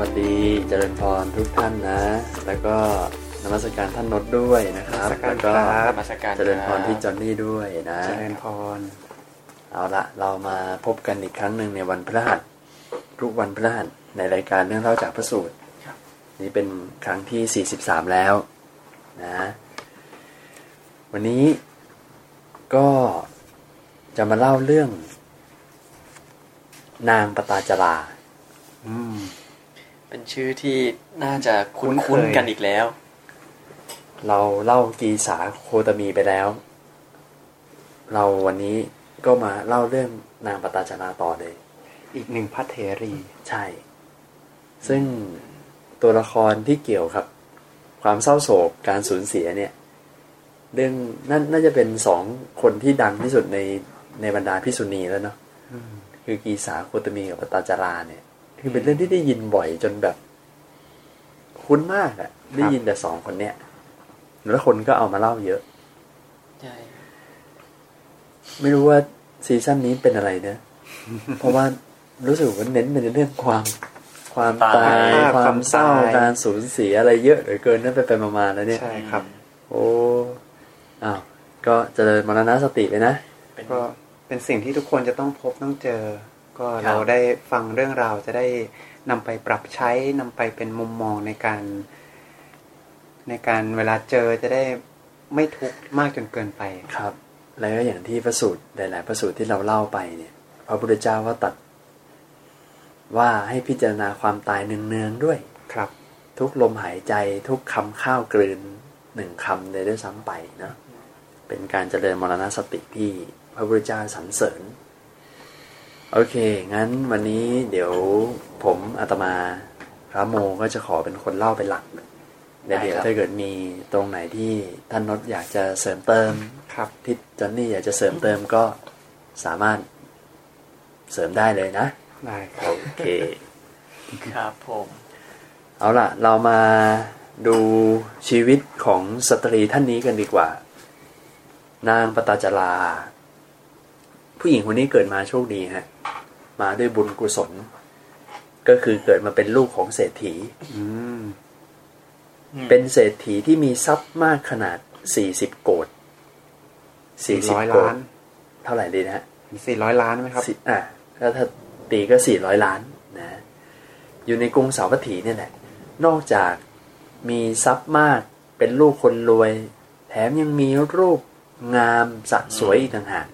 วัสดีเจริญพรทุกท่านนะ แล้วก็นมัสการท่านนดด้วยนะครับนมัสการแล้วก็ครับนมัสการเจริญพรครับที่จอนนี่ด้วยนะเจริญพร เอาละเรามาพบกันอีกครั้งหนึ่งในวันพฤหัสทุกวันพฤหัสในรายการเรื่องเล่าจากพระสูตรครับนี่เป็นครั้งที่ 43 แล้วนะ วันนี้ก็จะมาเล่าเรื่อง นางปตาจาราอืม เป็นชื่อที่น่าจะคุ้นคุ้นคุ้นเคยกันอีกแล้ว เราเล่ากีสาโคตมีไปแล้ว เราวันนี้ก็มาเล่าเรื่องนางปตาจาราต่อเลย อีกหนึ่งพัทเถรีใช่ ซึ่งตัวละครที่เกี่ยวกับ ความเศร้าโศกการสูญเสียเนี่ย เรื่องน่าน่าจะเป็นสองคนที่ดังที่สุดในในบรรดาพิษุณีแล้วเนาะอืมคือกีสาโคตมีกับปตาจาราเนี่ย คือเป็นเรื่องที่ได้ยินบ่อยจนแบบ คุ้นมากอะได้ยินแต่สองคนเนี้ยแล้วคนก็เอามาเล่าเยอะใช่ไม่รู้ว่าซีซั่นนี้เป็นอะไรเนะเพราะว่ารู้สึกว่าเน้นเป็นเรื่องความ ความตาย ความเศร้าการสูญเสียอะไรเยอะเหลือเกินนั่นไปไปๆมาๆแล้วเนี่ยใช่ครับ โอ้อ้าวก็เจริญมรณสติไปนะเป็นก็เป็นสิ่งที่ทุกคนจะต้องพบต้องเจอ ก็ครับเราได้ฟังเรื่องราวจะได้นำไปปรับใช้นำไปเป็นมุมมองในการ ในการเวลาเจอจะได้ไม่ทุกข์มากจนเกินไปครับ แล้วก็อย่างที่พระสูตรหลาย ๆ พระสูตรที่เราเล่าไปเนี่ย พระพุทธเจ้าก็ตรัด ว่าให้พิจารณาความตายเนืองๆด้วยครับ ทุกลมหายใจทุกคำข้าวกลืนหนึ่งคำเลยด้วยซ้ำไปเนาะเป็นการเจริญมรณสติที่พระพุทธเจ้าสรรเสริญ โอเค งั้นวันนี้เดี๋ยวผมอาตมาพระโมก็จะขอเป็นคนเล่าเป็นหลักเดี๋ยวเดี๋ยวถ้าเกิดมีตรงไหนที่ท่านนศอยากจะเสริมเติมครับที่จอนนี่อยากจะเสริมเติมก็สามารถเสริมได้เลยนะได้คโอรับเค ครับผม เอาล่ะ เรามาดูชีวิตของสตรีท่านนี้กันดีกว่า นางปตาจารา ผู้หญิงคนนี้เกิดมาโชคดีฮะมาด้วยบุญกุศล ก็คือเกิดมาเป็นลูกของเศรษฐีอืมเป็นเศรษฐีที่มีทรัพย์มากขนาดสี่สิบโกดสี่ร้อยโกดล้านเท่าไหร่ดีนะฮะสี่ร้อยล้านไหมครับสิอะถ้าถ้าตีก็สี่ร้อยล้านนะ อยู่ในกรุงสาวัตถีเนี่ยแหละ นอกจากมีทรัพย์มากเป็นลูกคนรวย แถมยังมีรูปงามสะสวยอีกต่างหาก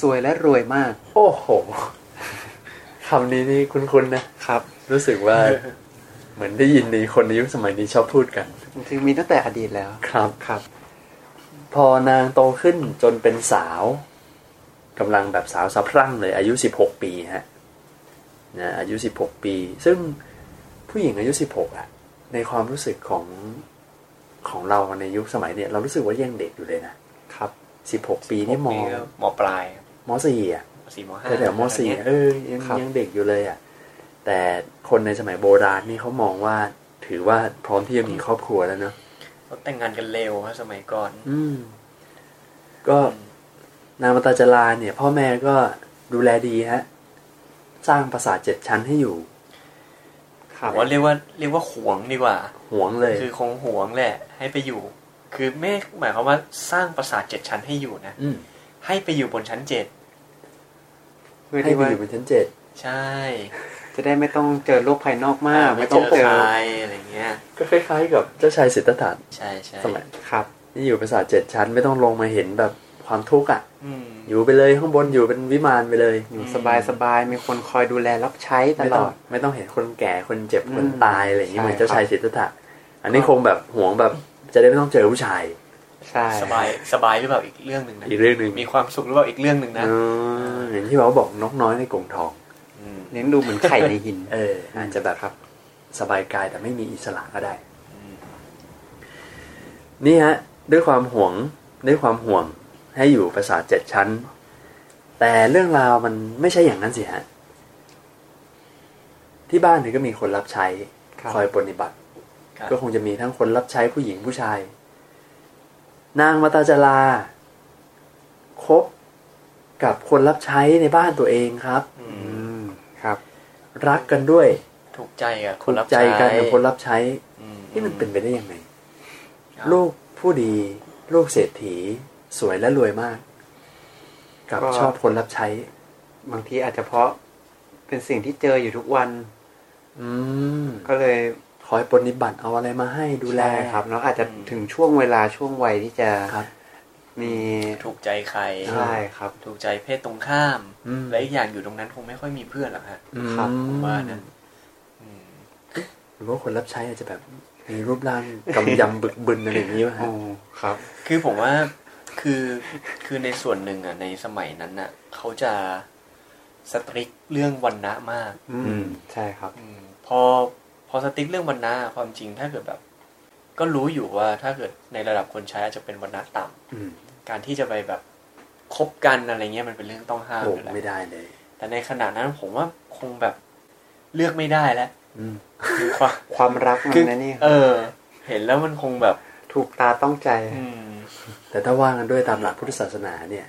สวยและรวยมาก โอ้โหคำนี้นี่คุ้นๆนะครับ รู้สึกว่าเหมือนได้ยินในคนในยุคสมัยนี้ชอบพูดกันจริงๆมีตั้งแต่อดีตแล้วครับครับ พอนางโตขึ้นจนเป็นสาวกำลังแบบสาวสะพรั่งเลย อายุสิบหกปีฮะนะอายุสิบหกปี ซึ่งผู้หญิงอายุสิบหกอะในความรู้สึกของของเราในยุคสมัยเนี่ย เรารู้สึกว่ายังเด็กอยู่เลยนะครับสิบหกปีนี่มก็มอปลายครับ มสี่อะสี่มห้าแถวๆมสี่เออยังครับยังเด็กอยู่เลยอะแต่คนในสมัยโบราณนี่เขามองว่าถือว่าพร้อมที่จะมีครอบครัวแล้วเนอะเขาแต่งงานกันเร็วครับสมัยก่อน อืม ก็นางมตาจาราเนี่ย พ่อแม่ก็ดูแลดีฮะ สร้างปราสาทเจ็ดชั้นให้อยู่ครับผมว่าเรียกว่าเรียกว่าหวงดีกว่าหวงเลย คือคงหวงแหละ ให้ไปอยู่ คือไม่หมายความว่าสร้างปราสาทเจ็ดชั้นให้อยู่นะอืมให้ไปอยู่บนชั้นเจ็ด เพื่อให้ที่ไปว่าอยู่บนชั้นเจ็ดใช่ จะได้ไม่ต้องเจอโลกภายนอกมาก ไม่ไม่ต้ต้อองงเจเจออใครอะไรเงี้ย ก็คล้ายๆ กับเจ้าชายสิทธัตถะใช่ใช่สมัยครับ ที่อยู่ปราสาทเจ็ดชั้นไม่ต้องลงมาเห็นแบบความทุกข์อะ อืม อยู่ไปเลยข้างบนอยู่เป็นวิมานไปเลย อยู่สบายสบายๆมีคนคอยดูแลรับใช้ตไม่ลต้องอด ไม่ต้องเห็นคนแก่คนเจ็บอืมคนตายอะไรอย่างนี้ใช่เหมือนเจ้าชายครับสิทธัตถะอันนี้คงแบบห่วงแบบจะได้ไม่ต้องเจอผู้ชาย ใช่สบายสบายหรือเปล่าอีกเรื่องหนึ่งนะอีกเรื่องหนึ่งมีความสุขหรือเปล่าอีกเรื่องหนึ่งนะเอออย่างที่เขาบอกนกน้อยในกรงทองอืมเลี้ยงดูเหมือนไข่ในหิน เอออาจจะแบบครับ สบายกายแต่ไม่มีอิสระก็ได้นี่ฮะ ด้วยความห่วงด้วยความห่วง ให้อยู่ปราสาทเจ็ดชั้น แต่เรื่องราวมันไม่ใช่อย่างนั้นสิฮะที่บ้านเนี่ยก็มีคนรับใช้ครับคอยปฏิบัติครับก็คงจะมีทั้งคนรับใช้ผู้หญิงผู้ชาย นางมาตาจาราคบกับคนรับใช้ในบ้านตัวเองครับ อือืมมครับ รักกันด้วย ถูกใจกับคถูนกรับใจกันกับคนรับใช้อืมที่มันเป็นไปได้ยังไงครับลูกผู้ดี ลูกเศรษฐี สวยและรวยมาก กับก็ชอบคนรับใช้ บางทีอาจจะเพราะเป็นสิ่งที่เจออยู่ทุกวัน อืมก็เลย คอยปฏิบัติเอาอะไรมาให้ดูแลใช่ครับแล้วอาจจะถึงช่วงเวลาช่วงวัยที่จะครับมีถูกใจใครใช่ครับ ถูกใจเพศตรงข้ามอืมและอีกอย่างอยู่ตรงนั้นคงไม่ค่อยมีเพื่อนหรอกฮะครับผมว่านะอืมหรือว่าคนรับใช้อาจจะแบบมีรูปร่างกำยำบึกบึนอะไรอย่างนี้วะฮะโอ้ครับ คือผมว่าคือคือในส่วนหนึ่งอะในสมัยนั้นอะเขาจะสตริกเรื่องวันณะมาก อืมใช่ครับอมพอ พอสติ๊กเรื่องวันณะความจริงถ้าเกิดแบบ ก็รู้อยู่ว่าถ้าเกิดในระดับคนใช้อาจจะเป็นวันณะต่ำอืมการที่จะไปแบบคบกันอะไรเงี้ยมันเป็นเรื่องต้องห้ามโอ้อยู่แล้วไม่ได้เลย แต่ในขณะนั้นผมว่าคงแบบเลือกไม่ได้แล้วอืมคือความความรักมัคืนนะนี่เออ เห็นแล้วมันคงแบบถูกตาต้องใจอืมแต่ถ้าว่ากันด้วยตามหลักพุทธศาสนาเนี่ย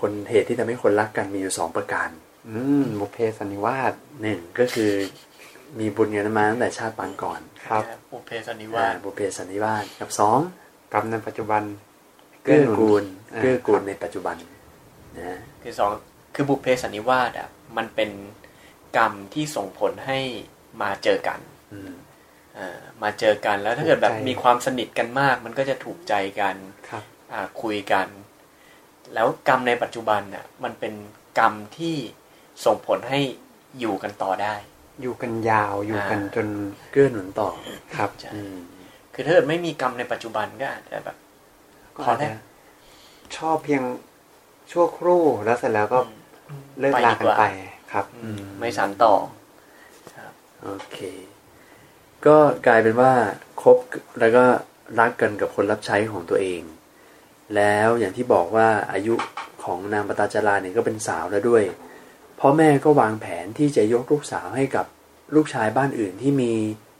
คนเหตุที่ทำให้คนรักกันมีอยู่สองประการ อืมบุพเพสันนิวาสหนึ่งก็คือ มีบุญกันมาตั้งแต่ชาติปางก่อนครับอุเพสันนิอ่าวาสบุพเพสันนิวาสกับสองกรรมในปัจจุบัน เกื้อกูลอ่าเกื้อกูลในปัจจุบันนะคือสองคือบุพเพสันนิวาสอะมันเป็นกรรมที่ส่งผลให้มาเจอกันอืมอ่ามาเจอกันแล้วถ้าเกิดแบบมีความสนิทกันมาก มันก็จะถูกใจกันครับอ่าคุยกัน แล้วกรรมในปัจจุบันน่ะ มันเป็นกรรมที่ส่งผลให้อยู่กันต่อได้ อยู่กันยาวอยู่กันอ่าจนเกื้อหนุนต่อครับใช่อืมคือถ้าเกิดไม่มีกรรมในปัจจุบันก็อาจจะแบบก็พออาจแล้จะวชอบเพียงชั่วครู่แล้วเสร็จแล้วก็เลิกลากันไปครับอืมไม่สานต่อโอเค ก็กลายเป็นว่าคบแล้วก็รักกันกับคนรับใช้ของตัวเอง แล้วอย่างที่บอกว่าอายุของนางปตาจาราเนี่ยก็เป็นสาวแล้วด้วย พ่อแม่ก็วางแผนที่จะยกลูกสาวให้กับลูกชายบ้านอื่นที่มี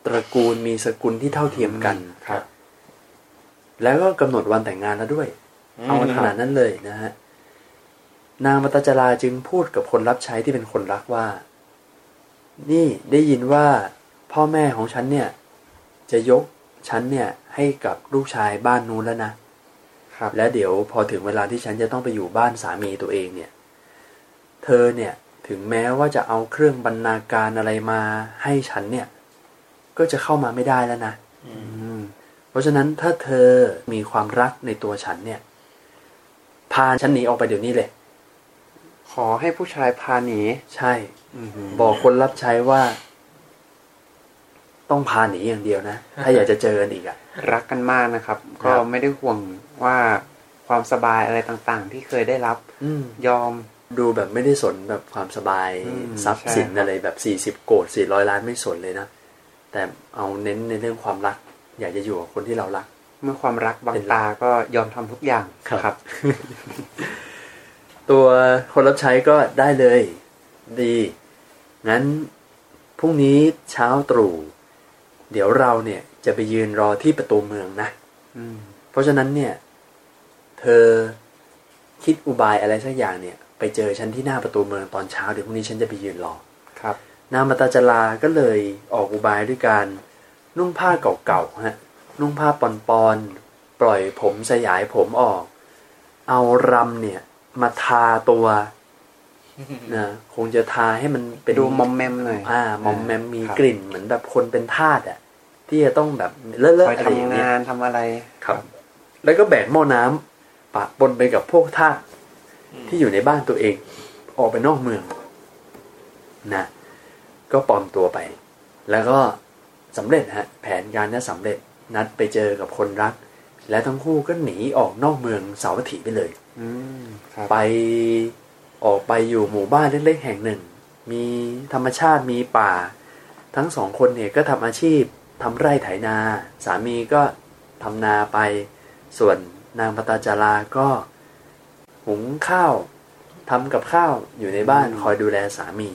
ตระกูลมีสกุลที่เท่าเทียมกันครับ แล้วก็กำหนดวันแต่งงานแล้วด้วยอืมเอาขนาดนั้นเลยนะฮะนางมัตตจาราจึงพูดกับคนรับใช้ที่เป็นคนรักว่า นี่ได้ยินว่าพ่อแม่ของฉันเนี่ย จะยกฉันเนี่ยให้กับลูกชายบ้านนู้นแล้วนะครับและเดี๋ยวพอถึงเวลาที่ฉันจะต้องไปอยู่บ้านสามีตัวเองเนี่ย เธอเนี่ย ถึงแม้ว่าจะเอาเครื่องบรรณาการอะไรมาให้ฉันเนี่ย ก็จะเข้ามาไม่ได้แล้วนะอืมอืมเพราะฉะนั้นถ้าเธอมีความรักในตัวฉันเนี่ย พาฉันหนีออกไปเดี๋ยวนี้เลย ขอให้ผู้ชายพาหนีใช่อืมบอกคนรับใช้ว่า ต้องพาหนีอย่างเดียวนะ ถ้าอยากจะเจอกันอีกอะรักกันมากนะครับครัก็บไม่ได้ห่วงว่าความสบายอะไรต่างๆ ที่เคยได้รับอืมยอม ดูแบบไม่ได้สนแบบความสบายอืมทรัพย์สินใช่ครับอะไรแบบสี่สิบโกดสี่ร้อยล้านไม่สนเลยนะ แต่เอาเน้นในเรื่องความรัก อยากจะอยู่กับคนที่เรารัก เมื่อความรักบังเป็นตาก็ยอมทำทุกอย่างครับครับ ตัวคนรับใช้ก็ได้เลย ดี งั้นพรุ่งนี้เช้าตรู่เดี๋ยวเราเนี่ยจะไปยืนรอที่ประตูเมืองนะอืมเพราะฉะนั้นเนี่ย เธอคิดอุบายอะไรสักอย่างเนี่ย ไปเจอฉันที่หน้าประตูเมืองตอนเช้าเดี๋ยวพรุ่งนี้ฉันจะไปยืนรอครับ นางมาตาจาราก็เลยออกอุบายด้วยการนุ่งผ้าเก่าๆฮะนุ่งผ้าปอนๆปล่อยผมสยายผมออก เอารำเนี่ย มาทาตัวนะคงจะทาให้มันเป็นดูมอมแมมหน่อยอ่ามอมแมมมีครับกลิ่นเหมือนแบบคนเป็นทาสอะ ที่จะต้องแบบเลอะคอยๆอะไรอย่างทำเงี้ยงานทำอะไรครับ แล้วก็แบกหม้อน้ำปะปนไปกับพวกทาส ที่อยู่ในบ้านตัวเอง ออกไปนอกเมืองนะก็ปลอมตัวไป แล้วก็สำเร็จฮะแผนการนี้สำเร็จนัดไปเจอกับคนรัก และทั้งคู่ก็หนีออกนอกเมืองสาวัตถีไปเลยอืมครับไปออกไปอยู่หมู่บ้านเล็กๆแห่งหนึ่ง มีธรรมชาติมีป่า ทั้งสองคนเนี่ยก็ทำอาชีพทำไร่ไถนา สามีก็ทำนาไป ส่วนนางปตาจาราก็ หุงข้าวทำกับข้าวอยู่ในบ้านคอยดูแลสามี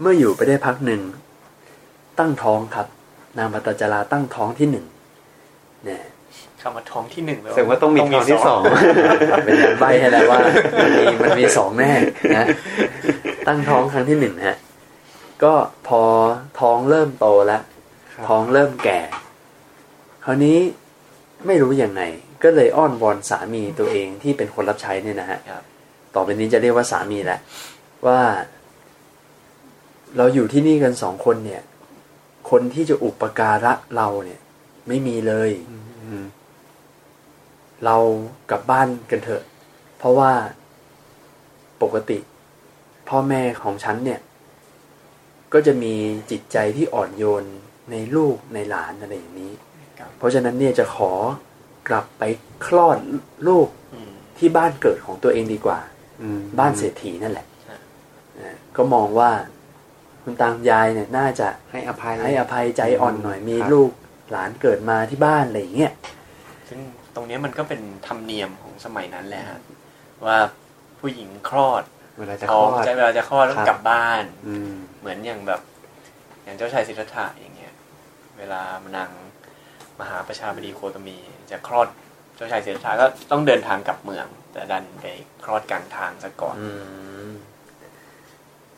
เมื่ออยู่ไปได้พักหนึ่ง ตั้งท้องครับ นางปตาจาราตั้งท้องที่หนึ่งเนี่ยคำว่าท้องที่หนึ่งแล้วแสดงว่าต้องมีท้องที่สองเป็นการใบให้แล้วว่ามันมีมันมีสองแน่นะตั้งท้องครั้งที่หนึ่งฮะก็พอท้องเริ่มโตแล้วครับท้องเริ่มแก่ คราวนี้ไม่รู้ยังไง ก็เลยอ้อนวอนสามีตัวเองที่เป็นคนรับใช้เนี่ยนะฮะครับต่อไปนี้จะเรียกว่าสามีแหละว่า เราอยู่ที่นี่กันสองคนเนี่ย คนที่จะอุปการะเราเนี่ย ไม่มีเลยอืมเรากลับบ้านกันเถอะ เพราะว่าปกติ พ่อแม่ของฉันเนี่ย ก็จะมีจิตใจที่อ่อนโยนในลูกในหลานอะไรอย่างนี้ครับเพราะฉะนั้นเนี่ยจะขอ กลับไปคลอดลูกอืมที่บ้านเกิดของตัวเองดีกว่าอืมบ้านเศรษฐีนั่นแหละใช่นะก็มองว่าคุณตามยายเนี่ยน่าจะให้อภัยให้อภัยใจอ่อนหน่อยมีครับลูกหลานเกิดมาที่บ้านอะไรอย่างเงี้ยซึ่งตรงเนี้ยมันก็เป็นธรรมเนียมของสมัยนั้นแหละฮะว่าผู้หญิงคลอดเวลาจะท้คลอองดใจเวลาจะคลอดต้อครังบกลับบ้านอืมเหมือนอย่างแบบ อย่างเจ้าชายสิทธัตถะอย่างเงี้ย เวลานาง มหาประชาบดีโคตมี จะคลอดเจ้าชายสิทธัตถะก็ต้องเดินทางกลับเมือง แต่ดันไปคลอดกลางทางซะก่อนอืม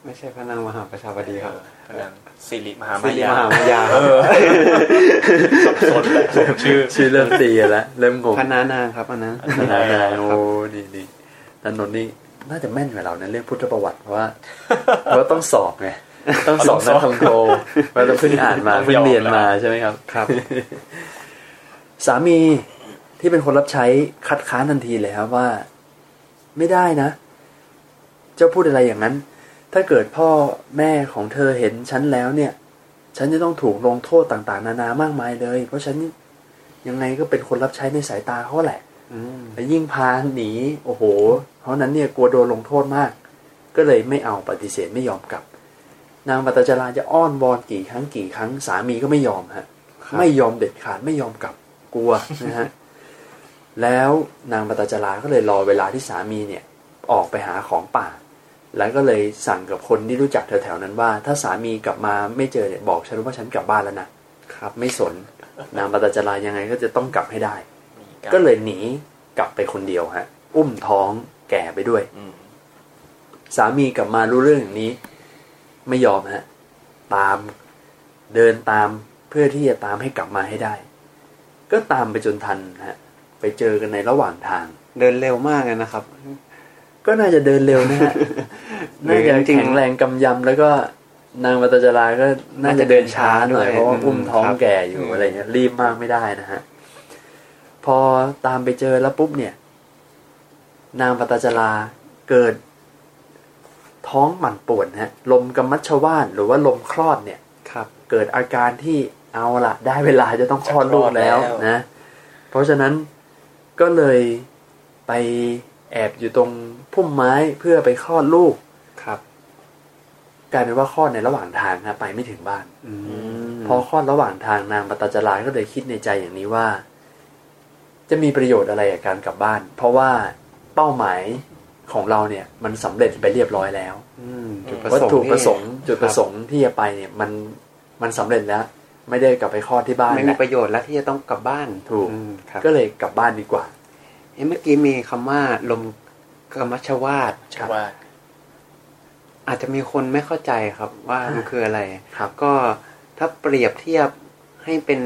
ไม่ใช่พระนางมหาประชาบดีครับพระนางสิริมหาสิมาริยามหามายาเออสับสนเลยสมชื่อชื่อเริ่มตีกันแล้วเริ่มงงพระนานางครับอันนั้นนายนายโอ้ดีดีนันนนท์นี่น่าจะแม่นกว่าเราในะเรื่องพุทธประวัติเพราะว่าเพราะว่าต้องสอบไง ต้องสอบนักทองโทเพราะเราเพิ่งอ่านมาเพิ่งเรียนมาใช่ไหมครับครับ สามีที่เป็นคนรับใช้คัดค้านทันทีเลยครับว่า ไม่ได้นะ เจ้าพูดอะไรอย่างนั้น ถ้าเกิดพ่อแม่ของเธอเห็นฉันแล้วเนี่ย ฉันจะต้องถูกลงโทษต่างๆ นานามากมายเลย เพราะฉันยังไงก็เป็นคนรับใช้ในสายตาเขาแหละอืมแต่ยิ่งพาหนี โอ้โห เพราะนั้นเนี่ยกลัวโดนลงโทษมาก ก็เลยไม่เอาปฏิเสธไม่ยอมกลับ นางปัตจาราจะอ้อนวอนกี่ครั้งกี่ครั้งสามีก็ไม่ยอมฮะครับไม่ยอมเด็ดขาดไม่ยอมกลับกลัวนะฮะแล้วนางปัตจาราก็เลยรอเวลาที่สามีเนี่ยออกไปหาของป่า แล้วก็เลยสั่งกับคนที่รู้จักแถวๆนั้นว่า ถ้าสามีกลับมาไม่เจอเนี่ยบอกฉันว่าฉันกลับบ้านแล้วนะครับ ไม่สนนางปัตจารายังไงก็จะต้องกลับให้ได้ ก็เลยหนีกลับไปคนเดียวฮะ อุ้มท้องแก่ไปด้วยอืมสามีกลับมารู้เรื่องอย่างนี้ ไม่ยอมฮะตามเดินตามเพื่อที่จะตามให้กลับมาให้ได้ ก็ตามไปจนทันฮะไปเจอกันในระหว่างทาง เดินเร็วมากเลยนะครับ ก็น่าจะเดินเร็วนะฮะน่าจะจริงๆแข็งแรงกำยำแล้วก็นางวัตจราก็น่าจะเดินช้าหน่อยน่าจะเดินช้าด้วยเพราะว่าอุ้มท้องครับแก่อยู่อะไรเงี้ยรีบมากไม่ได้นะฮะพอตามไปเจอแล้วปุ๊บเนี่ย นางปตจราเกิด ท้องหมันป่วนฮะลมกำมัชชวาตหรือว่าลมคลอดเนี่ยครับ เกิดอาการที่เอาละได้เวลาจะต้องคลอดลูกแล้วนะ เพราะฉะนั้นก็เลยไปแอบอยู่ตรงพุ่มไม้เพื่อไปคลอดลูกครับกลายเป็นว่าคลอดในระหว่างทางนะไปไม่ถึงบ้านอืมพอคลอดระหว่างทางนางปตจราก็เลยคิดในใจอย่างนี้ว่า จะมีประโยชน์อะไรกับการกลับบ้าน เพราะว่าเป้าหมาย ของเราเนี่ย มันสำเร็จไปเรียบร้อยแล้ว อืมจุดประวัตสงค์ถุที่ประสงค์จุดประสงค์ที่จะไปเนี่ยมันมันสำเร็จแล้ว ไม่ได้กลับไปคลอดที่บ้านไม่มีแล้วประโยชน์แล้วที่จะต้องกลับบ้านถูกอืมครับก็เลยกลับบ้านดีกว่าเอ๊ะเมื่อกี้มีคำว่าลมกรรมชวาตใช่ว่าอาจจะมีคนไม่เข้าใจครับว่ามันคืออะไรครับก็ถ้าเปรียบเทียบให้เป็น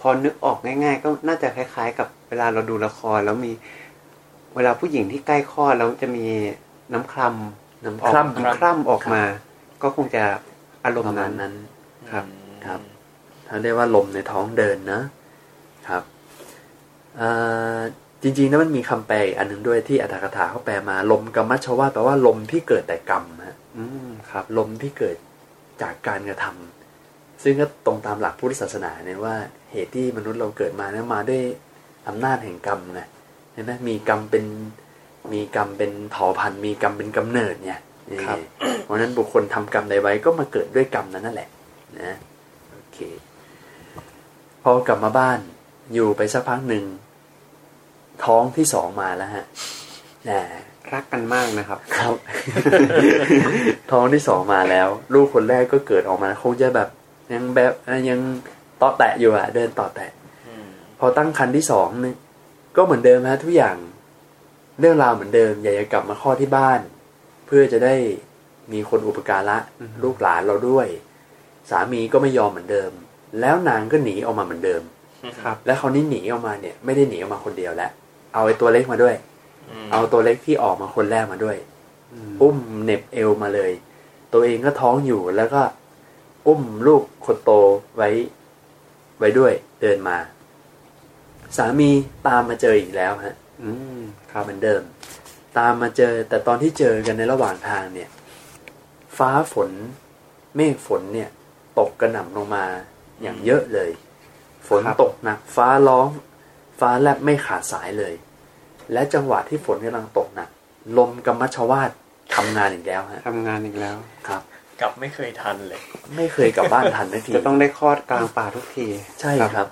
พอนึกออกง่าย ๆ ก็น่าจะคล้าย ๆ กับเวลาเราดูละครแล้วมี เวลาผู้หญิงที่ใกล้คลอดแล้วจะมีน้ำคร่ำน้ำออกคร่ำน้ำคร่ำออกมา ก็คงจะอารมประณ์มานั้ณนนั้นครับครับเขาเรียกว่าลมในท้องเดินนะครับอ่าจริงๆแล้วมันมีคำแปลอีกอันหนึ่งด้วยที่อัตถกถาเขาแปลมา ลมกรรมัชชวาตแปลว่าลมที่เกิดแต่กรรมฮะอืมครับ ลมที่เกิดจากการกระทำซึ่งก็ตรงตามหลักพุทธศาสนาเนี่ยว่าเหตุที่มนุษย์เราเกิดมาเนี่ยมาด้วยอำนาจแห่งกรรมนะ เห็นไหมมีกรรมเป็นมีกรรมเป็นเผ่าพันธุ์มีกรรมเป็นกำเนิดเนี่ยนี่ครับเพราะฉะนั้นบุคคลทำกรรมใดไว้ก็มาเกิดด้วยกรรมนั้นนั่นแหละนะโอเคพอกลับมาบ้านอยู่ไปสักพักหนึ่งท้องที่สองมาแล้วฮะแหมรักกันมากนะครับ ครับ ท้องที่สองมาแล้ว ลูกคนแรกก็เกิดออกมาคงจะแบบยังแบบเอ่อยังต่อแตะอยู่อะเดินต่อแตะอืมพอตั้งครรภ์ที่สองนี่ ก็เหมือนเดิมฮะทุกอย่างเรื่องราวเหมือนเดิม อยากจะกลับมาข้อดที่บ้าน เพื่อจะได้มีคนอุปการะอือฮึลูกหลานเราด้วย สามีก็ไม่ยอมเหมือนเดิม แล้วนางก็หนีออกมาเหมือนเดิมครับแล้วเขาวนี้หนีออกมาเนี่ย ไม่ได้หนีออกมาคนเดียวแล้วเอาไอ้ตัวเล็กมาด้วยมเอาตัวเล็กที่ออกมาคนแรกมาด้วยอืมอุ้มเหน็บเอวมาเลย ตัวเองก็ท้องอยู่แล้วก็ อุ้มลูกคนโตไว้ ไว้ด้วยเดินมา สามีตามมาเจออีกแล้วฮะ อืมคครัรับบเหมือนเดิม ตามมาเจอ แต่ตอนที่เจอกันในระหว่างทางเนี่ย ฟ้าฝน เมฆฝนเนี่ย ตกกระหน่ำลงมาอย่างเยอะเลย ฝนครับตกหนัก ฟ้าร้อง ฟ้าแลบไม่ขาดสายเลย และจังหวะที่ฝนกำลังตกหนัก ลมกำมัชวาดทำงานอีกแล้วฮะทำงานอีกแล้วครับกลับไม่เคยทันเลย ไม่เคยกลับบ้านทันนาทีจะต้องได้คลอดกลางป่าทุกที ใช่ครับ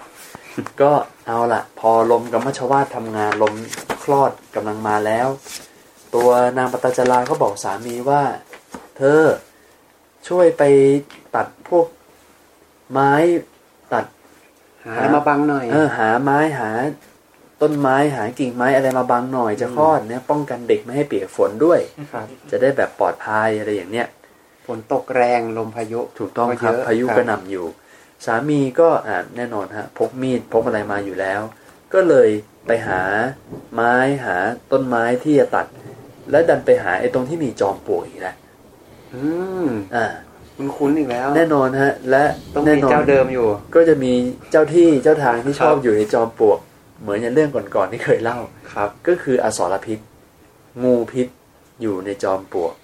ก็เอาละพอลมกำมัชวาดทำงานลมคลอดกำลังมาแล้ว ตัวนางปตจราก็บอกสามีว่า เธอช่วยไปตัดพวกไม้ตัดหาอะไรมาบังหน่อย เออ หาไม้หา ต้นไม้หากิ่งไม้อะไรมาบังหน่อยจะคลอดเนี่ยป้องกันเด็กไม่ให้เปียกฝนด้วยครับจะได้แบบปลอดภัยอะไรอย่างเนี้ยฝนตกแรงลมพายุถูกต้องครับเะพายุคกบระหน่ำอยู่ สามีก็อ่าแน่นอนฮะพกมีดพกอะไรมาอยู่แล้ว ก็เลยไปหาไม้หาต้นไม้ที่จะตัด แล้วดันไปหาไอ้ตรงที่มีจอมปลวกอีกแล้วอืมอ่าคุณคุ้นๆอีกแล้ว แน่นอนฮะ และต้องแน่มีนอนเจ้าเดิมอยู่ ก็จะมีเจ้าที่เจ้าทางที่คชรับอบอยู่ในจอมปลวก เหมือนอย่างเรื่องก่อนๆที่เคยเล่าครับ ก็คืออสรพิษ งูพิษอยู่ในจอมปลวก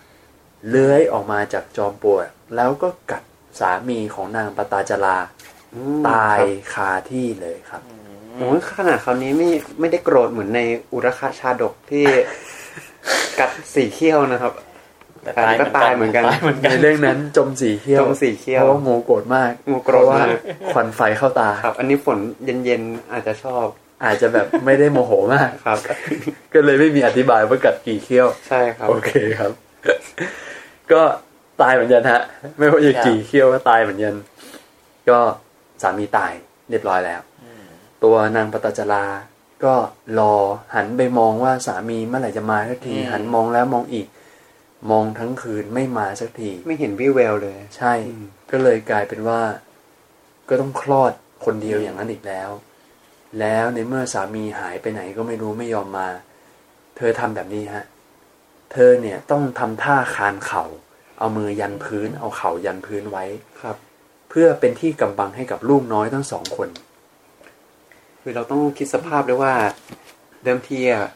เลื้อยออกมาจากจอมปลวกแล้วก็กัด สามีของนางปตาจราอืมตายครับคาที่เลยครับโอ้ยขนาดคราวนี้ไม่ไม่ได้โกรธเหมือนในอุรคาชาดกที่กัดสีเขี้ยวนะครับแต่ตายก็ตายเหมือนกันตายเหมือนกันในเรื่องนั้นจมสีเขี้ยวจมสีเขี้ยวเพราะว่างูโกรธมากงูโกรธเพาะว่ามากควันไฟเข้าตาครับ อันนี้ฝนเย็นๆอาจจะชอบ อาจจะแบบไม่ได้โมโหมากครับ ก็เลยไม่มีอธิบายว่ากัดกี่เขี้ยว ใช่ครับ โอเคครับ ก็ ตายเหมือนกันฮะ ไม่ว่าจะกี่เขี้ยวก็ตายเหมือนกันก็สามีตายเรียบร้อยแล้ว ตัวนางปตจราก็รอหันไปมองว่าสามีเมื่อไหร่จะมาสักทีอืมหันมองแล้วมองอีก มองทั้งคืนไม่มาสักที ไม่เห็นวิวแววเลย ใช่อืมก็เลยกลายเป็นว่า ก็ต้องคลอดคนเดียวอย่างนั้นอีกแล้ว แล้วในเมื่อสามีหายไปไหนก็ไม่รู้ไม่ยอมมา เธอทำแบบนี้ฮะ เธอเนี่ยต้องทำท่าคานเข่า เอามือยันพื้น เอาเข่ายันพื้นไว้ครับ เพื่อเป็นที่กำบังให้กับลูกน้อยทั้งสองคน คือเราต้องคิดสภาพด้วยว่า เดิมทีอะ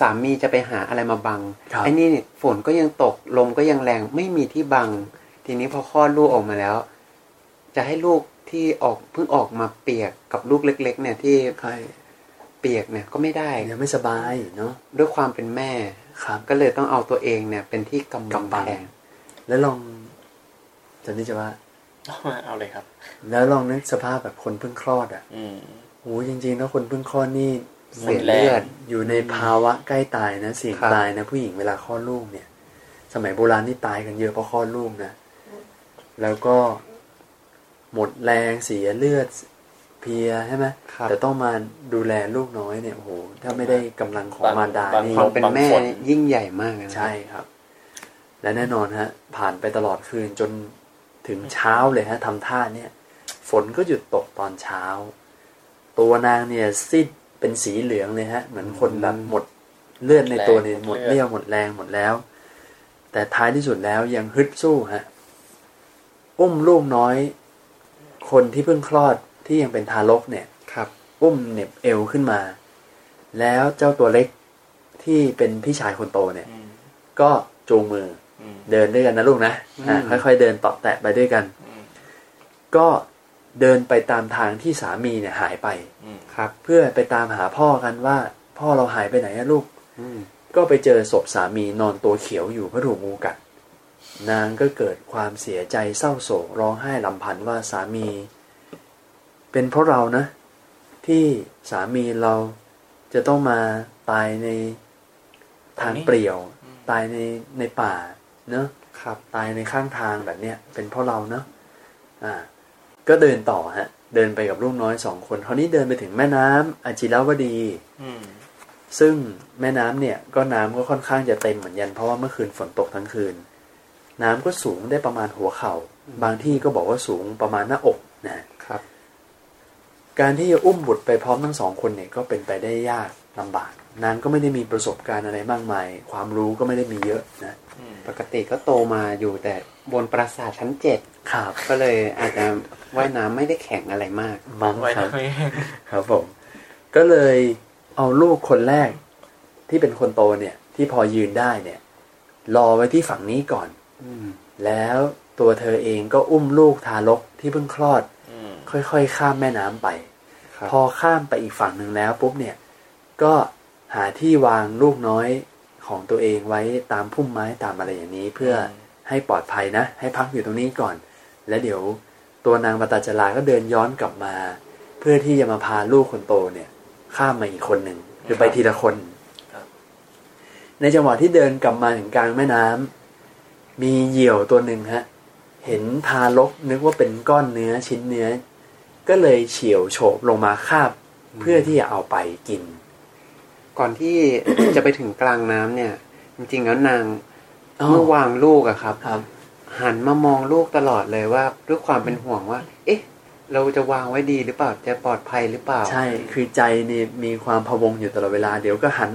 สามีจะไปหาอะไรมาบังครับไอ้นี่เนี่ยฝนก็ยังตกลมก็ยังแรงไม่มีที่บัง ทีนี้พอคลอดลูกออกมาแล้ว จะให้ลูกที่ออกเพิ่งออกมาเปียกกับลูกเล็ก ๆ เนี่ยที่ใช่เปียกเนี่ยก็ไม่ได้ยังไม่สบายเนาะด้วยความเป็นแม่ครับก็เลยต้องเอาตัวเองเนี่ย เป็นที่กำบังกำบังแทน แล้วลองจันนี่จะว่าเอาเลยครับ แล้วลองนึกสภาพแบบคนเพิ่งคลอดอะอืมโอ้จริงๆ แล้วคนเพิ่งคลอดนี่เสียเลือดอยู่ในภาวะใกล้ตายนะเสี่ยงครับตายนะผู้หญิงเวลาคลอดลูกเนี่ย สมัยโบราณนี่ตายกันเยอะเพราะคลอดลูกนะ แล้วก็หมดแรงเสียเลือดเพลียใช่ไหมครับแต่ต้องมาดูแลลูกน้อยเนี่ยโอ้โหถ้าไม่ได้กำลังของมารดาบางนี่ความเป็นแม่บางคนยิ่งใหญ่มากนะใช่ครับ และแน่นอนฮะ ผ่านไปตลอดคืนจนถึงเช้าเลยฮะทำท่าเนี่ย ฝนก็หยุดตกตอนเช้า ตัวนางเนี่ยซีดเป็นสีเหลืองเลยฮะ เหมือนคนแบบหมดเลือดในตัวเนี่ยหหมมดดเลือดเรี่ยวหมดแรงหมดแล้ว แต่ท้ายที่สุดแล้วยังฮึดสู้ฮะอุ้มลูกน้อย คนที่เพิ่งคลอดที่ยังเป็นทารกเนี่ยครับ อุ้มเหน็บเอวขึ้นมา แล้วเจ้าตัวเล็กที่เป็นพี่ชายคนโตเนี่ยอืมก็จูงมืออืม เดินด้วยกันนะลูกนะอ่าอืมค่อย ๆ เดินเตาะแตะไปด้วยกันอืมก็เดินไปตามทางที่สามีเนี่ยหายไปอืมครับ เพื่อไปตามหาพ่อกันว่า พ่อเราหายไปไหนอะลูกอืมก็ไปเจอศพสามีนอนตัวเขียวอยู่เพราะถูกงูกัด นางก็เกิดความเสียใจเศร้าโศกร้องไห้ลำพันว่าสามี เป็นเพราะเรานะ ที่สามีเราจะต้องมาตายในทางเปลี่ยว ตายในในป่า เนอะครับตายในข้างทางแบบเนี้ยเป็นเพราะเราเนอะอ่า ก็เดินต่อฮะ เดินไปกับลูกน้อยสองคนคราวนี้เดินไปถึงแม่น้ำอจิรวดี อืมซึ่งแม่น้ำเนี่ย ก็น้ำก็ค่อนข้างจะเต็มเหมือนกันเพราะว่าเมื่อคืนฝนตกทั้งคืน น้ำก็สูงได้ประมาณหัวเขา่า บางที่ก็บอกว่าสูงประมาณหน้าอกนะครับ การที่จะอุ้มบุตรไปพร้อมทั้งสองคนเนี่ยก็เป็นไปได้ยาก ลำบาก นางก็ไม่ได้มีประสบการณ์อะไรมากมาย ความรู้ก็ไม่ได้มีเยอะนะอืมปกติก็โตมาอยู่แต่บนปราสาทชั้นเจ็ดครับก็เลยอาจจะว่ายน้ำไม่ได้แข็งอะไรมากมั้งไว้ครับทำไมครับผม ก็เลยเอาลูกคนแรก ที่เป็นคนโตเนี่ย ที่พอยืนได้เนี่ย รอไว้ที่ฝั่งนี้ก่อน อืมแล้วตัวเธอเองก็อุ้มลูกทารกที่เพิ่งคลอดอืมค่อยๆ ข้ามแม่น้ำไปครับพอข้ามไปอีกฝั่งหนึ่งแล้วปุ๊บเนี่ย ก็หาที่วางลูกน้อยของตัวเองไว้ตามพุ่มไม้ตามอะไรอย่างนี้ เพื่อให้ปลอดภัยนะ ให้พักอยู่ตรงนี้ก่อน แล้วเดี๋ยวตัวนางปตาจาราก็เดินย้อนกลับมา เพื่อที่จะมาพาลูกคนโตเนี่ย ข้ามมาอีกคนหนึ่งคือไปทีละคนในจังหวะที่เดินกลับมาถึงกลางแม่น้ำมีเหยี่ยวตัวหนึ่งฮะ เห็นทารกนึกว่าเป็นก้อนเนื้อชิ้นเนื้อ ก็เลยเฉียวโฉบลงมาคาบเพื่อที่จะเอาไปกิน ก่อนที่จะไปถึงกลางน้ำเนี่ย จริงๆแล้วนางอ๋อเมื่อวางลูกอะครับครับ หันมามองลูกตลอดเลยว่าด้วยความเป็นห่วงว่า เอ๊ะ เราจะวางไว้ดีหรือเปล่าจะปลอดภัยหรือเปล่า ใช่ คือใจนี่มีความพะวงอยู่ตลอดเวลาเดี๋ยวก็หัน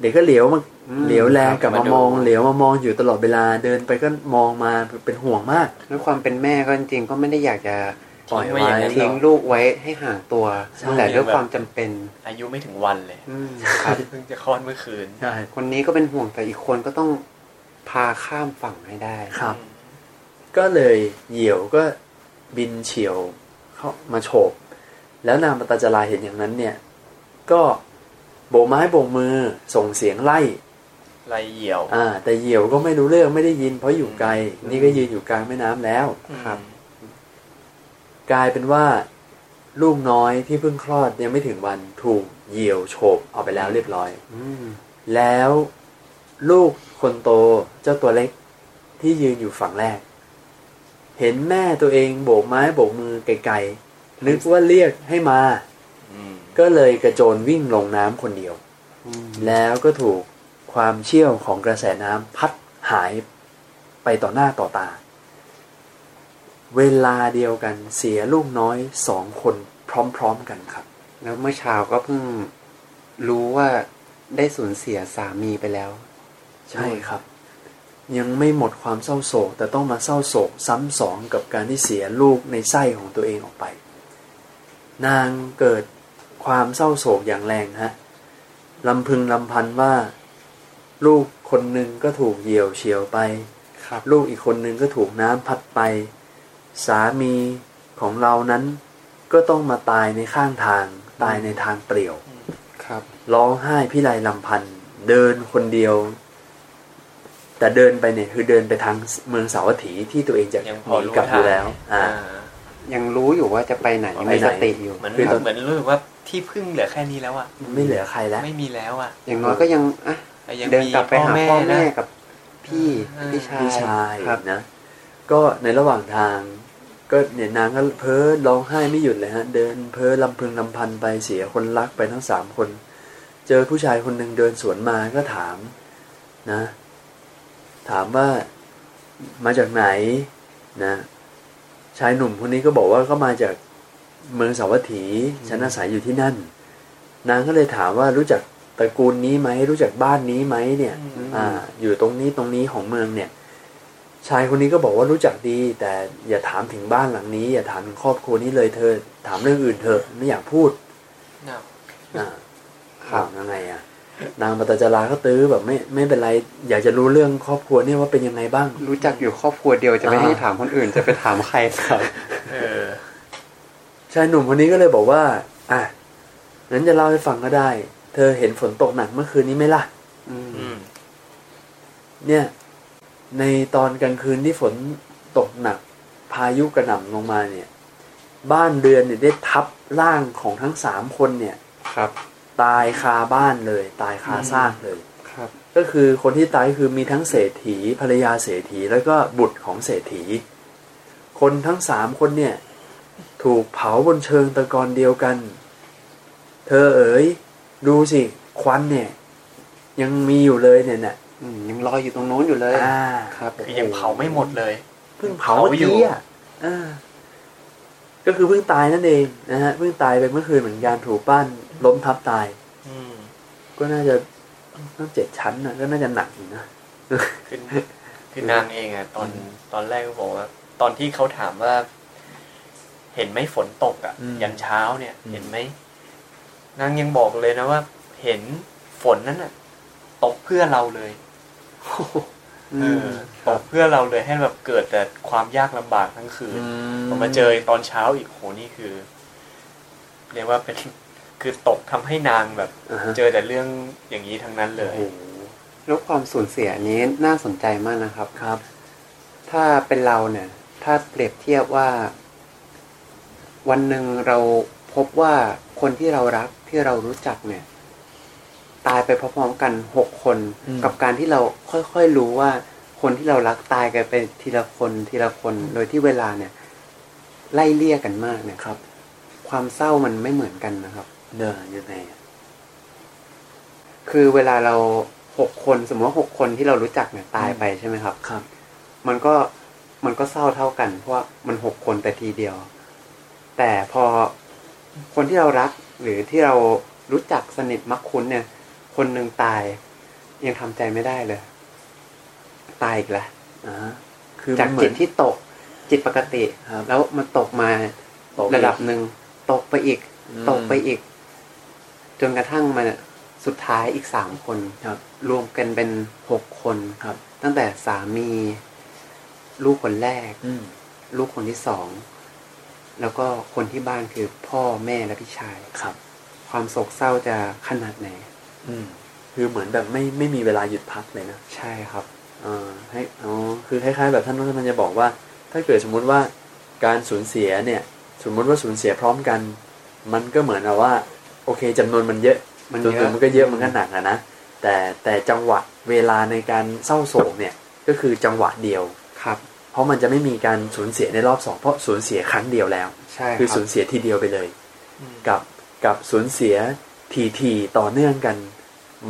เดี๋ยวก็เหลียวมาอืมเหลียวแลกลับครับมามองมาดูเหลียวมามองอยู่ตลอดเวลาเดินไปก็มองมาเป็นห่วงมากด้วยความเป็นแม่ก็จริงๆก็ไม่ได้อยากจะ ปล่อยทิ้งไว้ไว้อย่างนั้นทิ้งลูกไว้ให้ห่างตัวใช่แต่ด้วยความจำเป็น อายุไม่ถึงวันเลยอืมครับเพิ่งจะคลอดเมื่อคืนใช่คนนี้ก็เป็นห่วงแต่อีกคนก็ต้องพาข้ามฝั่งให้ได้ครับ ก็เลยเหยี่ยวก็บินเฉียวเข้ามาโฉบแล้วนางปตาจาราเห็นอย่างนั้นเนี่ย ก็โบกไม้โบกมือส่งเสียงไล่ไรเหี่ยว อ่า แต่เหยี่ยวก็ไม่รู้เรื่องไม่ได้ยิน เพราะอยู่ไกล นี่ก็ยืนอยู่กลางแม่น้ำแล้วครับ กลายเป็นว่าลูกน้อยที่เพิ่งคลอดยังไม่ถึงวันถูกเหยี่ยวโฉบเอาไปแล้วเรียบร้อยอืมแล้วลูกคนโตเจ้าตัวเล็กที่ยืนอยู่ฝั่งแรก เห็นแม่ตัวเองโบกไม้โบกมือไกลๆนึกว่าเรียกให้มาอืมก็เลยกระโจนวิ่งลงน้ำคนเดียวอืมแล้วก็ถูกความเชี่ยวของกระแสน้ำพัดหายไปต่อหน้าต่อตา เวลาเดียวกันเสียลูกน้อยสองคนพร้อมๆกันครับ แล้วเมื่อเช้าก็เพิ่งรู้ว่าได้สูญเสียสามีไปแล้ว ใช่ครับ ยังไม่หมดความเศร้าโศก แต่ต้องมาเศร้าโศกซ้ำสองกับการที่เสียลูกในไส้ของตัวเองออกไป นางเกิดความเศร้าโศกอย่างแรงฮะลำพึงลำพันว่า ลูกคนหนึ่งก็ถูกเหยี่ยวเฉียวไปครับลูกอีกคนหนึ่งก็ถูกน้ำพัดไป สามีของเรานั้นก็ต้องมาตายในข้างทาง ตายในทางเปลี่ยว ครับ ร้องไห้พี่ไรลำพันธ์เดินคนเดียว แต่เดินไปเนี่ยคือเดินไปทางเมืองสาวัตถีที่ตัวเองจะยังหพอนีรู้กลับอยู่แล้วอ่าอ่า ยังรู้อยู่ว่าจะไปไหนไปไหนมีสติอยู่เหมือนคือตอนเหมือนรู้สึกว่าที่พึ่งเหลือแค่นี้แล้วอะไม่เหลือใครแล้ว ไม่มีแล้วอะ อย่างน้อยก็ยังอะแต่ยังเดินมีกลับไปหาพ่อแม่นะกับพี่อ่าพี่ชายพี่ชายครับนะก็ในระหว่างทาง ก็เนี่ยนางก็เพ้อร้องไห้ไม่หยุดเลยฮะ เดินเพ้อลำพึงลำพันไปเสียคนรักไปทั้งสามคน เจอผู้ชายคนหนึ่งเดินสวนมาก็ถามนะ ถามว่ามาจากไหนนะชายหนุ่มคนนี้ก็บอกว่าก็มาจากเมืองสาวัตถีฉันอาศัยอยู่ที่นั่น นางก็เลยถามว่ารู้จักตระกูลนี้ไหมรู้จักบ้านนี้ไหมเนี่ยอืมอ่า อยู่ตรงนี้ตรงนี้ของเมืองเนี่ย ชายคนนี้ก็บอกว่ารู้จักดี แต่อย่าถามถึงบ้านหลังนี้ อย่าถามถึงครอบครัวนี้เลยเธอ ถามเรื่องอื่นเถอะไม่อยากพูดน่ะอ่าครับถามยังไงอะ นางปตจาราก็ตื้อแบบไม่ไม่เป็นไร อยากจะรู้เรื่องครอบครัวเนี่ยว่าเป็นยังไงบ้าง รู้จักอยู่ครอบครัวเดียวจะไม่อ่าให้ถามคนอื่น จะไปถามใครครับเออชายหนุ่มคนนี้ก็เลยบอกว่า อะงั้นจะเล่าให้ฟังก็ได้ เธอเห็นฝนตกหนักเมื่อคืนนี้ไหมล่ะอืมอืมเนี่ย ในตอนกลางคืนที่ฝนตกหนัก พายุกระหน่ำลงมาเนี่ย บ้านเรือนเนี่ยได้ทับร่างของทั้งสามคนเนี่ยครับ ตายคาบ้านเลย ตายคาซากเลยครับ ก็คือคนที่ตายคือมีทั้งเศรษฐีภรรยาเศรษฐีแล้วก็บุตรของเศรษฐี คนทั้งสามคนเนี่ย ถูกเผาบนเชิงตะกอนเดียวกัน เธอเอ๋ยดูสิควันเนี่ย ยังมีอยู่เลยเนี่ยน่ะอืม ยังลอยอยู่ตรงโน้นอยู่เลยอ่าครับคือยังเผาไม่หมดเลยเพิ่งเผาเมื่อกี้อะอ่าก็คือเพิ่งตายนั่นเองนะฮะเพิ่งตายไปเมื่อคืนเหมือนกันถูกบ้านล้มทับตายอืมก็น่าจะต้องเจ็ดชั้นนะก็น่าจะหนักอยู่นะคือคือนางเองอะตอนตอนแรกก็บอกว่า ตอนที่เขาถามว่า เห็นไหมฝนตกอะอืมยันเช้าเนี่ยอืมเห็นไหมนางยังบอกเลยนะว่า เห็นฝนนั้นอะตกเพื่อเราเลยอืเอมอค ตรับกเพื่อเราเลยให้แบบเกิดแต่ความยากลำบากทั้งคืนพอมาเจอตอนเช้าอีกโหนี่คือเรียกว่าเป็นคือตกทำให้นางแบบอ่าฮะเจอแต่เรื่องอย่างนี้ทั้งนั้นเลยโอ้โหแล้วความสูญเสียอันนี้น่าสนใจมากนะครับครับ ถ้าเป็นเราเนี่ย ถ้าเปรียบเทียบว่า วันหนึ่งเราพบว่าคนที่เรารักที่เรารู้จักเนี่ย ตายไปพร้อมๆกันหกคนอืมกับการที่เราค่อยๆรู้ว่าคนที่เรารักตายกันไปทีละคนทีละคนโดยที่เวลาเนี่ย ไล่เลี่ยกันมากเนี่ยครับ ความเศร้ามันไม่เหมือนกันนะครับเดินยังไงอะคือเวลาเราหกคนสมมติว่าหกคนที่เรารู้จักเนี่ยตายไปใช่ไหมครับ ครับ มันก็มันก็เศร้าเท่ากัน เพราะว่ามันหกคนแต่ทีเดียว แต่พอคนที่เรารักหรือที่เรารู้จักสนิทมักคุ้นเนี่ย คนหนึ่งตาย ยังทำใจไม่ได้เลย ตายอีกแล้วอ่าฮะคือจากมันเหมืจิอตนที่ตกจิตปกติครับแล้วมันตกมาตกอีกระดับหนึ่งตกไปอีกอืมตกไปอีก จนกระทั่งมาสุดท้ายอีกสามคนครับ รวมกันเป็นหกคนครับ ตั้งแต่สามี ลูกคนแรกอืมลูกคนที่สอง แล้วก็คนที่บ้านคือพ่อแม่และพี่ชายครับ ความโศกเศร้าจะขนาดไหนอืม คือเหมือนแบบไม่ไม่มีเวลาหยุดพักเลยนะใช่ครับเออให้อ๋อคือคล้ายๆแบบท่านท่านจะบอกว่า ถ้าเกิดสมมุติว่าการสูญเสียเนี่ย สมมุติว่าสูญเสียพร้อมกัน มันก็เหมือนกับว่า โอเคจำนวนมันเยอะมันจำนเยวนอะมันก็เยอะมันก็หนักอะนะแต่แต่จังหวะเวลาในการเศร้าโศกเนี่ยก็คือจังหวะเดียวครับ เพราะมันจะไม่มีการสูญเสียในรอบสองเพราะสูญเสียครั้งเดียวแล้วใช่คือครัสูบญเสียทีเดียวไปเลย กับกับสูญเสียทีทีต่อเนื่องกัน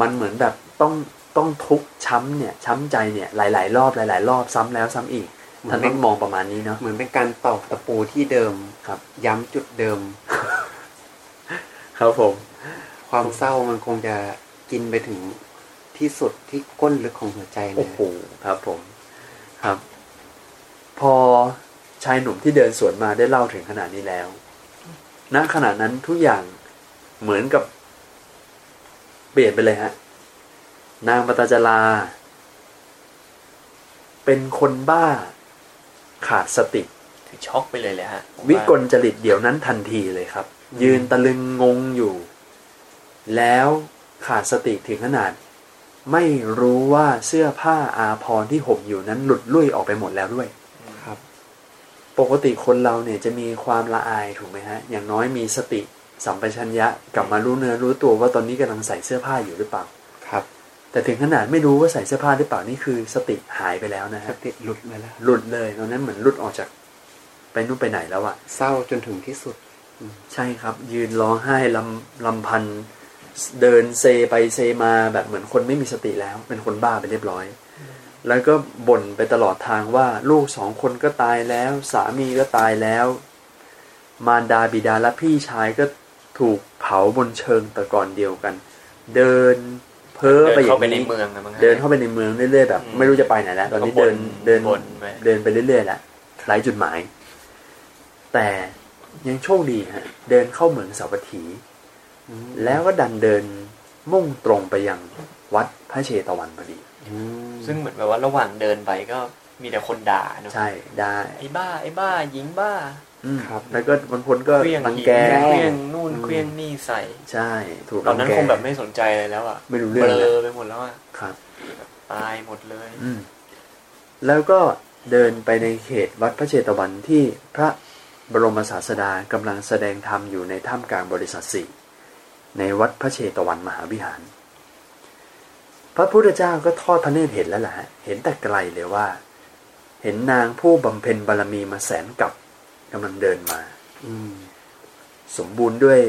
มันเหมือนแบบต้องต้องทุกข์ช้ำเนี่ยช้ำใจเนี่ยหลาย ๆ รอบหลาย ๆ รอบซ้ำแล้วซ้ำอีกท่านต้องมองประมาณนี้เนาะเหมือนเป็นการตอกตะปูที่เดิมครับ ย้ำจุดเดิม ครับผม ความเศร้ามันคงจะกินไปถึงที่สุดที่ก้นลึกของหัวใจเลโอ้ยโหครับผมครับ พอชายหนุ่มที่เดินสวนมาได้เล่าถึงขนาดนี้แล้วณขณะนั้นทุกอย่างเหมือนกับ เปลี่ยนไปเลยฮะ นางปตจาราเป็นคนบ้า ขาดสติคือช็อกไปเลยแหละฮะ วิกลจริตเดี๋ยวนั้นทันทีเลยครับ ยืนตะลึงงงอยู่ แล้วขาดสติถึงขนาด ไม่รู้ว่าเสื้อผ้าอาภรณ์ที่ห่มอยู่นั้นหลุดลุ่ยออกไปหมดแล้วด้วยครับปกติคนเราเนี่ยจะมีความละอายถูกไหมฮะ อย่างน้อยมีสติ สัมปชัญญะกลับมารู้เนื้อรู้ตัวว่าตอนนี้กำลังใส่เสื้อผ้าอยู่หรือเปล่าครับ แต่ถึงขนาดไม่รู้ว่าใส่เสื้อผ้าหรือเปล่านี่คือ สติหายไปแล้วนะสฮะติหลุดไปแล้วหลุดเลยตอนนั้นเหมือนหลุดออกจาก ไปนู่นไปไหนแล้วอะเศร้าจนถึงที่สุดใช่ครับ ยืนร้องไห้ลำลำพันธ์เดินเซไปเซมาแบบเหมือนคนไม่มีสติแล้ว เป็นคนบ้าไปเรียบร้อย แล้วก็บ่นไปตลอดทางว่าลูกสองคนก็ตายแล้ว สามีก็ตายแล้ว มารดาบิดาและพี่ชายก็ ถูกเผาบนเชิงตะกอนเดียวกัน เดินเพ้อเดินไปอย่าเข้างไปในนี้เมืองนะมั้งฮะเดินเข้าไปในเมืองเรื่อยๆแบบอืมไม่รู้จะไปไหนแล้วตอนนี้ก็บ่เดินเดินบ่นไปเดินไปเรื่อยๆแล้วไร้จุดหมาย แต่ยังโชคดีฮะ เดินเข้าเหมืองสาวัตถี แล้วก็ดันเดินมุ่งตรงไปยังวัดพระเชตวันพอดีอืมซึ่งเหมือนแบบว่าระหว่างเดินไปก็มีแต่คนด่าเนอะใช่ได้ไอ้บ้าไอ้บ้าหญิงบ้าอืม ครับ แล้วก็บางคนก็เครื่องรังหินแกเครื่องนู่นอืมเครื่องนี่ใส่ ใช่ ถูกตอนนั้นรัคงแบบไม่สนใจเลยแล้วอะไม่รู้เบเรื่องลเลยอไปหมดแล้วอะครับตายหมดเลย อืมแล้วก็เดินไปในเขตวัดพระเชตวันที่พระบรมศาสดากำลังแสดงธรรมอยู่ในถ้ำกลางบริษัทสี่ในวัดพระเชตวันมหาวิหาร พระพุทธเจ้าก็ทอดพระเนตรเห็นแล้วแหละฮะเห็นแต่ไกลเลยว่า เห็นนางผู้บำเพ็ญบารมีมาแสนกับ กำลังเดินมา อืมสมบูรณ์ด้วย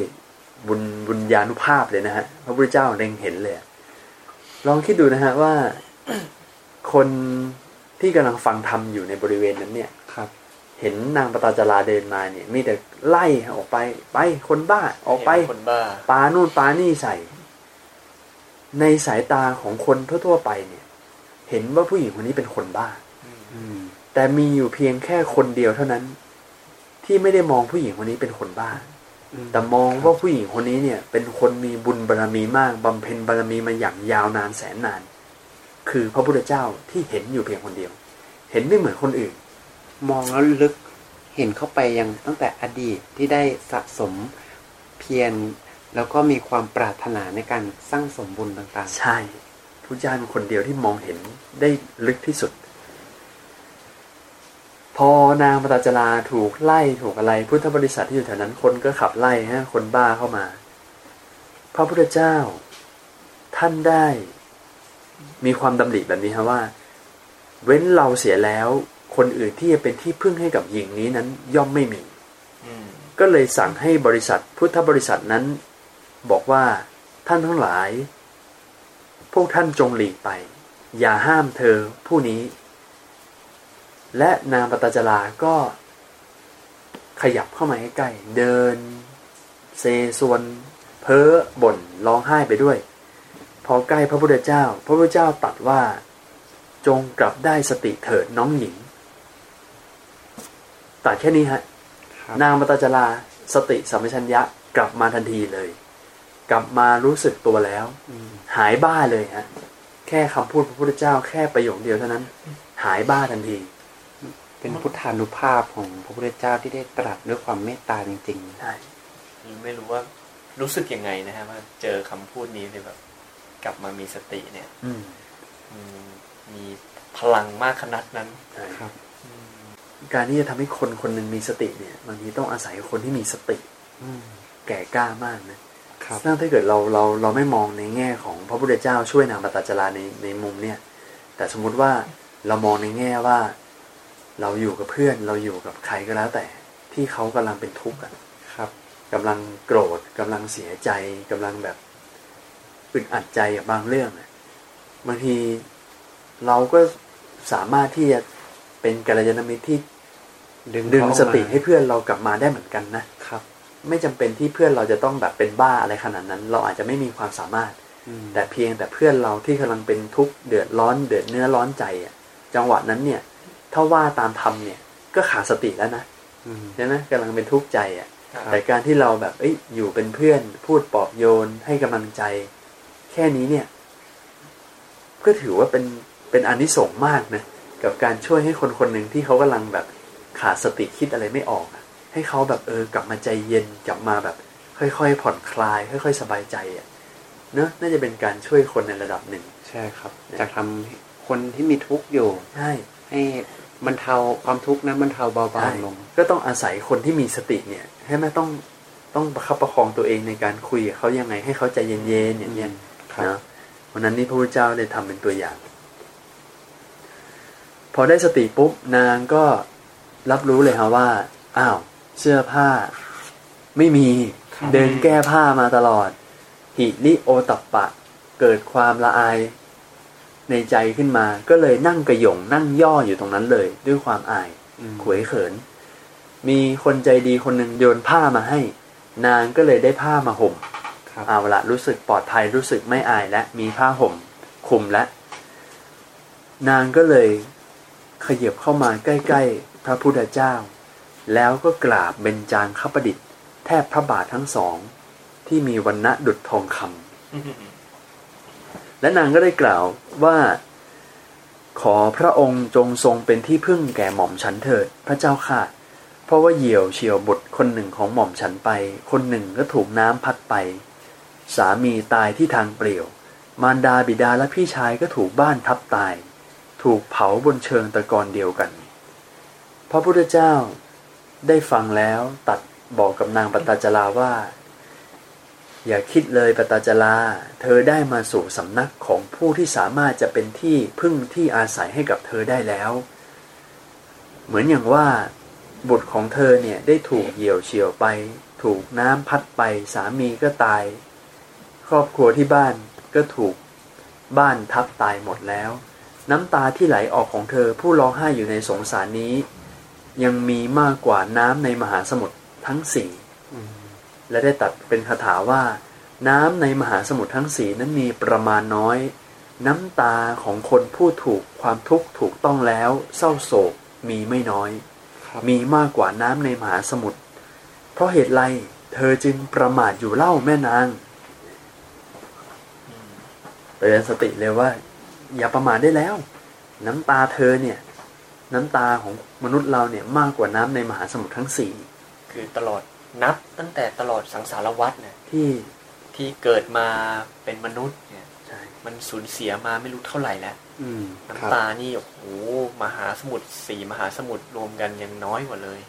บุญบุญญาณุภาพเลยนะฮะพระพุทธเจ้าเล็งเห็นเลยอะลองคิดดูนะฮะว่าคนที่กำลังฟังธรรมอยู่ในบริเวณนั้นเนี่ยครับ เห็นนางปตาจาราเดินมาเนี่ย มีแต่ไล่ออกไป ไปคนบ้าออกไปคนบ้าปานู่นปานี่ใส่ ในสายตาของคนทั่ว ๆ ไปเนี่ย เห็นว่าผู้หญิงคนนี้เป็นคนบ้าอืมแต่มีอยู่เพียงแค่คนเดียวเท่านั้น ที่ไม่ได้มองผู้หญิงคนนี้เป็นคนบ้าแต่มองว่าผู้หญิงคนนี้เนี่ย เป็นคนมีบุญบารรมีมากบำเพ็ญบารรมีมาอย่างยาวนานแสนนาน คือพระพุทธเจ้าที่เห็นอยู่เพียงคนเดียว เห็นไม่เหมือนคนอื่น มองแล้วลึกเห็นเข้าไปยังตั้งแต่อดีตที่ได้สะสมเพียรแล้วก็มีความปรารถนาในการสร้างสมบุญต่างใช่พระเจ้าเป็นคนเดียวที่มองเห็นได้ลึกที่สุด พอนางปตาจราถูกไล่ถูกอะไร พุทธบริษัทที่อยู่แถวนั้นคนก็ขับไล่ฮะคนบ้าเข้ามา พระพุทธเจ้า ท่านได้ มีความดำริแบบนี้ครับว่า เว้นเราเสียแล้ว คนอื่นที่จะเป็นที่พึ่งให้กับหญิงนี้นั้น ย่อมไม่มีก็เลยสั่งให้บริษัท พุทธบริษัทนั้น บอกว่าท่านทั้งหลาย พวกท่านจงหลีกไป อย่าห้ามเธอผู้นี้ และนางปตจาราก็ขยับเข้ามาใกล้ๆเดิน เซส่วนเพ้อบ่นร้องไห้ไปด้วย พอใกล้พระพุทธเจ้า พระพุทธเจ้าตรัดว่า จงกลับได้สติเถิดน้องหญิงตัดแค่นี้ฮะๆครับนางมตจาราสติสัมปชัญญะกลับมาทันทีเลย กลับมารู้สึกตัวแล้วอืมหายบ้าเลยฮะ แค่คำพูดพระพุทธเจ้าแค่ประโยคเดียวเท่านั้น หายบ้าทันที เป็นพุทธานุภาพของพระพุทธเจ้าที่ได้ตรัสด้วยความเมตตาจริงใช่ไม่รู้ว่ารู้สึกยังไงนะฮะว่าเจอคำพูดนี้เลยแบบ กลับมามีสติเนี่ย อืมอืมมีพลังมากขนาดนั้นใช่ๆครับอืมการที่จะทำให้คนคนหนึ่งมีสติเนี่ยบางทีต้องอาศัยคนที่มีสติ อืมแก่กล้ามากนะครับถ้าเกิดเราเราเราไม่มองในแง่ของพระพุทธเจ้าช่วยนางปตจาราในในมุมเนี่ย แต่สมมุติว่าเรามองในแง่ว่า เราอยู่กับเพื่อนเราอยู่กับใครก็แล้วแต่ ที่เขากำลังเป็นทุกข์อะครับกำลังโกรธกำลังเสียใจกำลังแบบอึดอัดใจกับบางเรื่องอะบางทีเราก็สามารถที่จะเป็นกัลยาณมิตรที่ดึงดึงเขาออกสติมาให้เพื่อนเรากลับมาได้เหมือนกันนะครับ ไม่จำเป็นที่เพื่อนเราจะต้องแบบเป็นบ้าอะไรขนาดนั้น เราอาจจะไม่มีความสามารถอืมแต่เพียงแต่เพื่อนเราที่กำลังเป็นทุกข์เดือดร้อนเดือดเนื้อร้อนใจอะจังหวะนั้นเนี่ย ถ้าว่าตามธรรมเนี่ย ก็ขาดสติแล้วนะอืมใช่ไหมกำลังเป็นทุกข์ใจอะครับแต่การที่เราแบบเอ้ยอยู่เป็นเพื่อน พูดปลอบโยนให้กำลังใจ แค่นี้เนี่ย ก็ถือว่าเป็นเป็นอานิสงส์มากนะกับการช่วยให้คนคนหนึ่งที่เขากำลังแบบขาดสติคิดอะไรไม่ออกอะให้เขาแบบเออกลับมาใจเย็นกลับมาแบบ ค่อยๆผ่อนคลาย ค่อย ๆ สบายใจอะเนอะน่าจะเป็นการช่วยคนในระดับหนึ่ง ใช่ครับ จากทำคนที่มีทุกข์อยู่ใช่ให้ บรรเทาความทุกข์นั้นบรรเทาเบาใช่บางลง ก็ต้องอาศัยคนที่มีสติเนี่ยให้แม่ต้องต้องประคับประคองตัวเองในการคุยกับเขายังไงให้เขาใจเย็นๆอย่างเงี้ยครับนะวันนั้นนี่พระพุทธเจ้าเลยทำเป็นตัวอย่าง พอได้สติปุ๊บนางก็รับรู้เลยฮะว่าอ้าวเสื้อผ้า ไม่มีเดินแก้ผ้ามาตลอดหิริโอตัปปะ เกิดความละอาย ในใจขึ้นมา ก็เลยนั่งกระหย่งนั่งย่ออยู่ตรงนั้นเลย ด้วยความอายอืมขวยเขิน มีคนใจดีคนหนึ่งโยนผ้ามาให้ นางก็เลยได้ผ้ามาห่มครับเอาละรู้สึกปลอดภัยรู้สึกไม่อายและมีผ้าห่มคลุมและ นางก็เลยขยับเข้ามาใกล้ ๆ พระพุทธเจ้า แล้วก็กราบเบญจางคประดิษฐ์แทบพระบาททั้งสอง ที่มีวันณะดุจทองคำ และนางก็ได้กล่าวว่า ขอพระองค์จงทรงเป็นที่พึ่งแก่หม่อมฉันเถิดพระเจ้าค่ะ เพราะว่าเหยี่ยวเฉียวบุตรคนหนึ่งของหม่อมฉันไป คนหนึ่งก็ถูกน้ำพัดไป สามีตายที่ทางเปลี่ยว มารดาบิดาและพี่ชายก็ถูกบ้านทับตาย ถูกเผาบนเชิงตะกอนเดียวกัน พระพุทธเจ้าได้ฟังแล้วตัดบอกกับนางปตาจาราว่า อย่าคิดเลยปตาจาราเธอได้มาสู่สำนักของผู้ที่สามารถจะเป็นที่พึ่งที่อาศัยให้กับเธอได้แล้ว เหมือนอย่างว่า บุตรของเธอเนี่ยได้ถูกเหี่ยวเฉียวไป ถูกน้ำพัดไป สามีก็ตาย ครอบครัวที่บ้านก็ถูกบ้านทับตายหมดแล้ว น้ำตาที่ไหลออกของเธอผู้ร้องไห้อยู่ในสงสารนี้ ยังมีมากกว่าน้ำในมหาสมุทรทั้งสี่ และได้ตัดเป็นคาถาว่า น้ำในมหาสมุทรทั้งสี่นั้นมีประมาณน้อย น้ำตาของคนผู้ถูกความทุกข์ถูกต้องแล้ว เศร้าโศกมีไม่น้อยครับมีมากกว่าน้ำในมหาสมุทรเพราะเหตุไรเธอจึงประมาทอยู่เล่าแม่นางเตือนสติเลยว่า อย่าประมาทได้แล้ว น้ำตาเธอเนี่ย น้ำตาของมนุษย์เราเนี่ยมากกว่าน้ำในมหาสมุทรทั้งสี่คือตลอด นับตั้งแต่ตลอดสังสารวัฏเนี่ยที่ที่เกิดมาเป็นมนุษย์เนี่ยใช่มันสูญเสียมาไม่รู้เท่าไหร่แล้วอืมน้ำครับตานี่โอ้โหมหาสมุทรสี่มหาสมุทรรวมกันยังน้อยกว่าเลย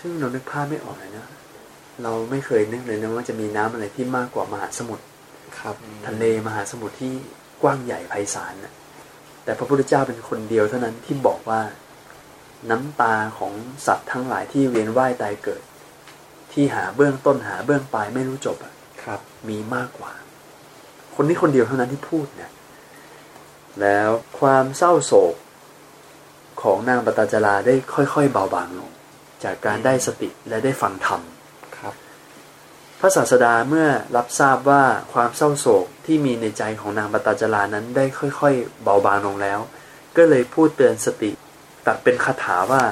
ซึ่งเรานึกภาพไม่ออกเลยนะเราไม่เคยนึกเลยนะว่าจะมีน้ำอะไรที่มากกว่ามหาสมุทรครับ ทะเลมหาสมุทรที่กว้างใหญ่ไพศาลนะแต่พระพุทธเจ้าเป็นคนเดียวเท่านั้นที่บอกว่า น้ำตาของสัตว์ทั้งหลายที่เวียนว่ายตายเกิด ที่หาเบื้องต้นหาเบื้องปลายไม่รู้จบอะครับ มีมากกว่า คนนี้คนเดียวเท่านั้นที่พูดเนี่ยแล้วความเศร้าโศกของนางปตาจาราได้ค่อยๆเบาบางลง จากการได้สติและได้ฟังธรรมครับ พระศาสดาเมื่อรับทราบว่าความเศร้าโศกที่มีในใจของนางปตาจารานั้นได้ค่อยๆ เบาบางลงแล้ว ก็เลยพูดเตือนสติตัดเป็นคาถาว่า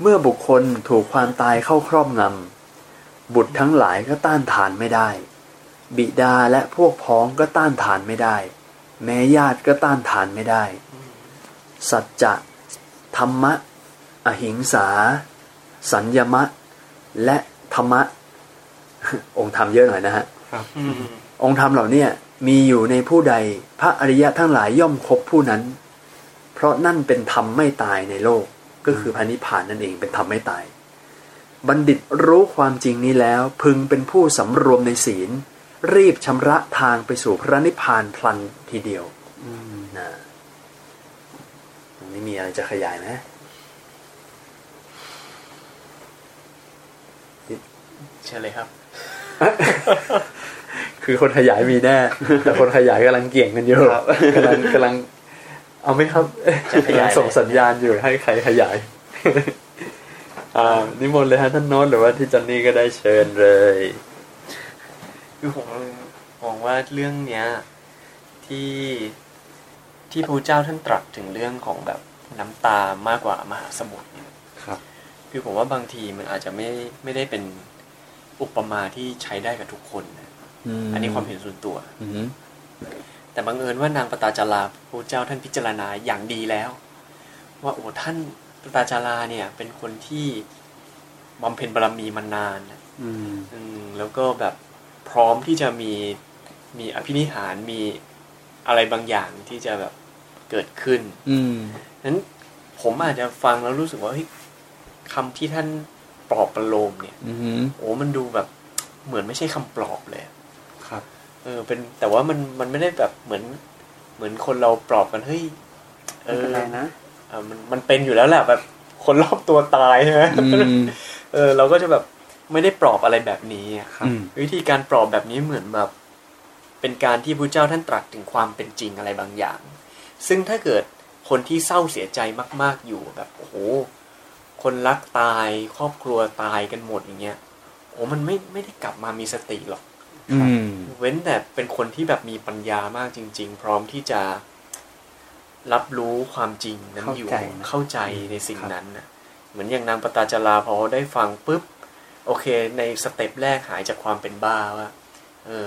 เมื่อบุคคลถูกความตายเข้าครอบงำบุตรทั้งหลายก็ต้านทานไม่ได้ บิดาและพวกพ้องก็ต้านทานไม่ได้ แม้ญาติก็ต้านทานไม่ได้ สัจจะ ธรรมะ อหิงสา สัญญมะ และธรรมะ องค์ธรรมเยอะหน่อยนะฮะครับองค์ธรรมเหล่าเนี้มีอยู่ในผู้ใดพระอริยะทั้งหลายย่อมครบผู้นั้น เพราะนั่นเป็นธรรมไม่ตายในโลก ก็คือพระนิพพานนั่นเองเป็นธรรมไม่ตาย บัณฑิตรู้ความจริงนี้แล้ว พึงเป็นผู้สำรวมในศีล รีบชำระทางไปสู่พระนิพพานพลันทีเดียวอืมนะตรงนี้มีอะไรจะขยายไหมเชิญเลยครับ คือคนขยายมีแน่ แต่คนขยายกำลังเกี่ยงกันอยู่ครับกำลังกำลัง เอาไหมครับจะขยายกำลังส่งสัญญาณอยู่ให้ใครขยายอ่านิมนต์เลยฮะท่านโน้ตหรือว่าที่จอนนี่ก็ได้เชิญเลย คือผมมองว่าเรื่องเนี้ย ที่ที่พระพุทธเจ้าท่านตรัสถึงเรื่องของแบบน้ำตามากกว่ามหาสมุทรเนี่ยครับ คือผมว่าบางทีมันอาจจะไม่ไม่ได้เป็นอุปมาที่ใช้ได้กับทุกคนนะอันนี้ความเห็นส่วนตัวอืม แต่บังเอิญว่านางปตาจาราพระเจ้าท่านพิจารณาอย่างดีแล้ว ว่าโอ้ท่านปตาจาราเนี่ย เป็นคนที่บำเพ็ญบารมีมานานนะอืมอืมแล้วก็แบบพร้อมที่จะมีมีอภินิหารมีอะไรบางอย่างที่จะแบบเกิดขึ้น อืมนั้นผมอาจจะฟังแล้วรู้สึกว่าเฮ้ยคำที่ท่านปลอบประโลมเนี่ย อืมโอ้มันดูแบบเหมือนไม่ใช่คำปลอบเลยอะครับ เออเป็นแต่ว่ามันมันไม่ได้แบบเหมือนเหมือนคนเราปลอบกันเฮ้ยเอไม่อเป็นไรนะเออมันมันเป็นอยู่แล้วแหละแบบคนรอบตัวตายใช่ไหมอืมเออ เราก็จะแบบไม่ได้ปลอบอะไรแบบนี้อะครับอืมวิธีการปลอบแบบนี้เหมือนแบบ เป็นการที่พระเจ้าท่านตรัสถึงความเป็นจริงอะไรบางอย่าง ซึ่งถ้าเกิดคนที่เศร้าเสียใจมาก ๆอยู่แบบโอ้โหคนรักตายครอบครัวตายกันหมดอย่างเงี้ยโอ้มันไม่ไม่ได้กลับมามีสติหรอกอืม เว้นแต่เป็นคนที่แบบมีปัญญามากจริง ๆ พร้อมที่จะรับรู้ความจริงนั้นอยู่เข้าใจนะเข้าใจในสิ่งครับนั้นนะเหมือนอย่างนางปตาจาราพอได้ฟังปุ๊บ โอเค ในสเต็ปแรกหายจากความเป็นบ้าว่าเออ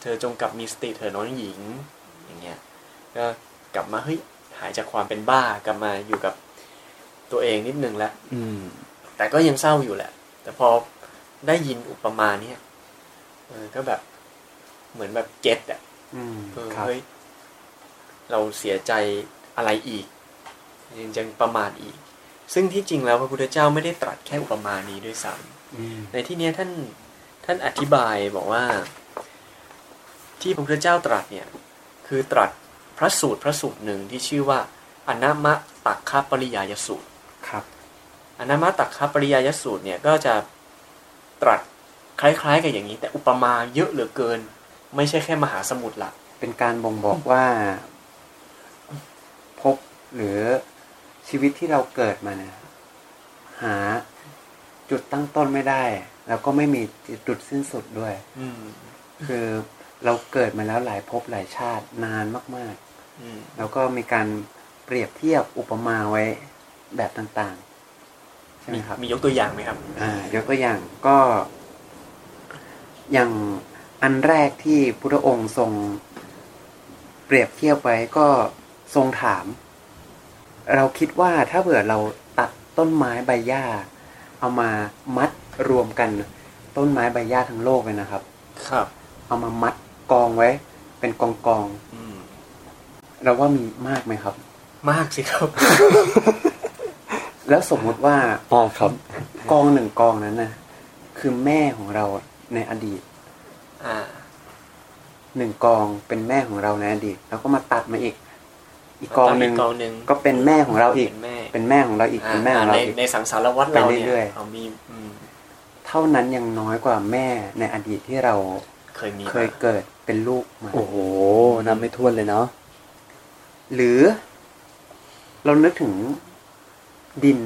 เธอจงกลับมีสติเธอะน้องหญิง อย่างเงี้ยก็กลับมาเฮ้ยหายจากความเป็นบ้ากลับมาอยู่กับตัวเองนิดนึงแล้วอืมแต่ก็ยังเศร้าอยู่แหละ แต่พอได้ยินอุปมาเนี้ย เออก็แบบ เหมือนแบบเก็ตอะอืมเออครับเฮ้ยเราเสียใจอะไรอีกยังจะประมาทอีก ซึ่งที่จริงแล้วพระพุทธเจ้าไม่ได้ตรัสแค่อุปมานี้ด้วยซ้ำในที่เนี้ยท่านท่านอธิบายบอกว่า ที่พระพุทธเจ้าตรัสเนี่ย คือตรัสพระสูตรพระสูตรหนึ่งที่ชื่อว่าอนามะตักคปริยายสูตรครับอนามะตักคปริยายสูตรเนี่ยก็จะตรัส คล้ายๆ กับอย่างนี้ แต่อุปมาเยอะเหลือเกิน ไม่ใช่แค่มหาสมุทรละเป็นการบ่งบอกว่าพบหรือชีวิตที่เราเกิดมาเนี่ยหาจุดตั้งต้นไม่ได้ แล้วก็ไม่มีจุดสิ้นสุดด้วยอืมคือเราเกิดมาแล้วหลายภพหลายชาตินานมากอืมๆแล้วก็มีการเปรียบเทียบอุปมาไว้แบบต่างๆ ใช่ไหมมีครับ มียกตัวอย่างไหมครับ อ่ายกตัวอย่างก็ อย่างอันแรกที่พุทธองค์ทรงเปรียบเทียบไว้ก็ทรงถาม เราคิดว่าถ้าเผื่อเราตัดต้นไม้ใบหญ้า เอามามัดรวมกันต้นไม้ใบหญ้าทั้งโลกเลยนะครับ ครับ เอามามัดกองไว้ เป็นกองกองอืมๆเราว่ามีมากไหมครับ มากสิครับ แล้วสมมุติว่าอ่าครับ กองหนึ่งกองนั้นนะคือแม่ของเรา ในอดีตอ่าหนึ่งกองเป็นแม่ของเราในอดีตแล้วก็มาตัดมาอีก อีกกองหนึ่งกองหนึ่งก็เป็นแม่ของเราอีกเป็นแม่เป็นแม่ของเราอีก เป็นแม่ของเราในอีกในสังสารวัตรเราไปเนี่เรื่อยยๆเรามีอืมเท่านั้นยังน้อยกว่าแม่ในอดีตที่เราเคยมีเคยเกิดเป็นลูกมาโอ้โหนับไม่ถ้วนเลยเนาะหรือ เรานึกถึงดิน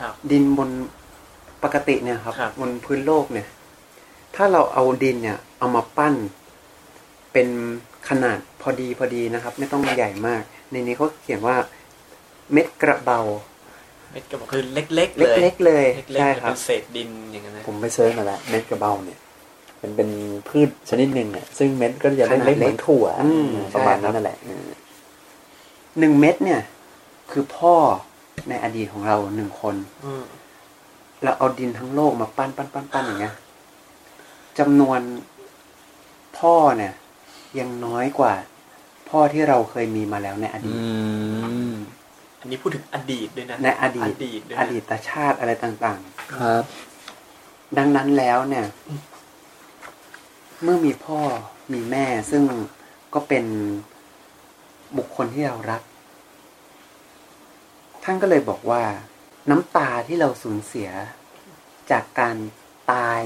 ครับดินบนปกติเนี่ยครับครับบนพื้นโลกเนี่ย ถ้าเราเอาดินเนี่ยเอามาปั้น เป็นขนาดพอดีพอดีนะครับ ไม่ต้องใหญ่มาก ในนี้เขาเขียนว่าเม็ดกระเบา เม็ดกระเบาคือเล็กๆเลยเล็กๆเลยเล็กๆใช่เลยครัเป็นเศษดินอย่างนั้นนะผมไป search มาแล้วเม็ดกระเบาเนี่ยเป็นเป็นพืชชนิดหนึ่งเนี่ยซึ่งเม็ดก็จะขนาดเล็กๆเหมือนถั่วอืมประมาณใช่ครับนั้นนั่นแหละอืมหนึ่งเม็ดเนี่ย คือพ่อในอดีตของเราหนึ่งคนอืมเราเอาดินทั้งโลกมาปั้นปั้นปั้นปั้นอย่างเงี้ย จำนวนพ่อเนี่ย ยังน้อยกว่า พ่อที่เราเคยมีมาแล้วในอดีตมอันนี้พูดถึงอดีตด้วยนะในอดีตอดีตด้วยอนะดีตชาติอะไรต่างครับๆดังนั้นแล้วเนี่ย เมื่อมีพ่อมีแม่ซึ่งก็เป็นบุคคลที่เรารัก ท่านก็เลยบอกว่า น้ำตาที่เราสูญเสียจากการตาย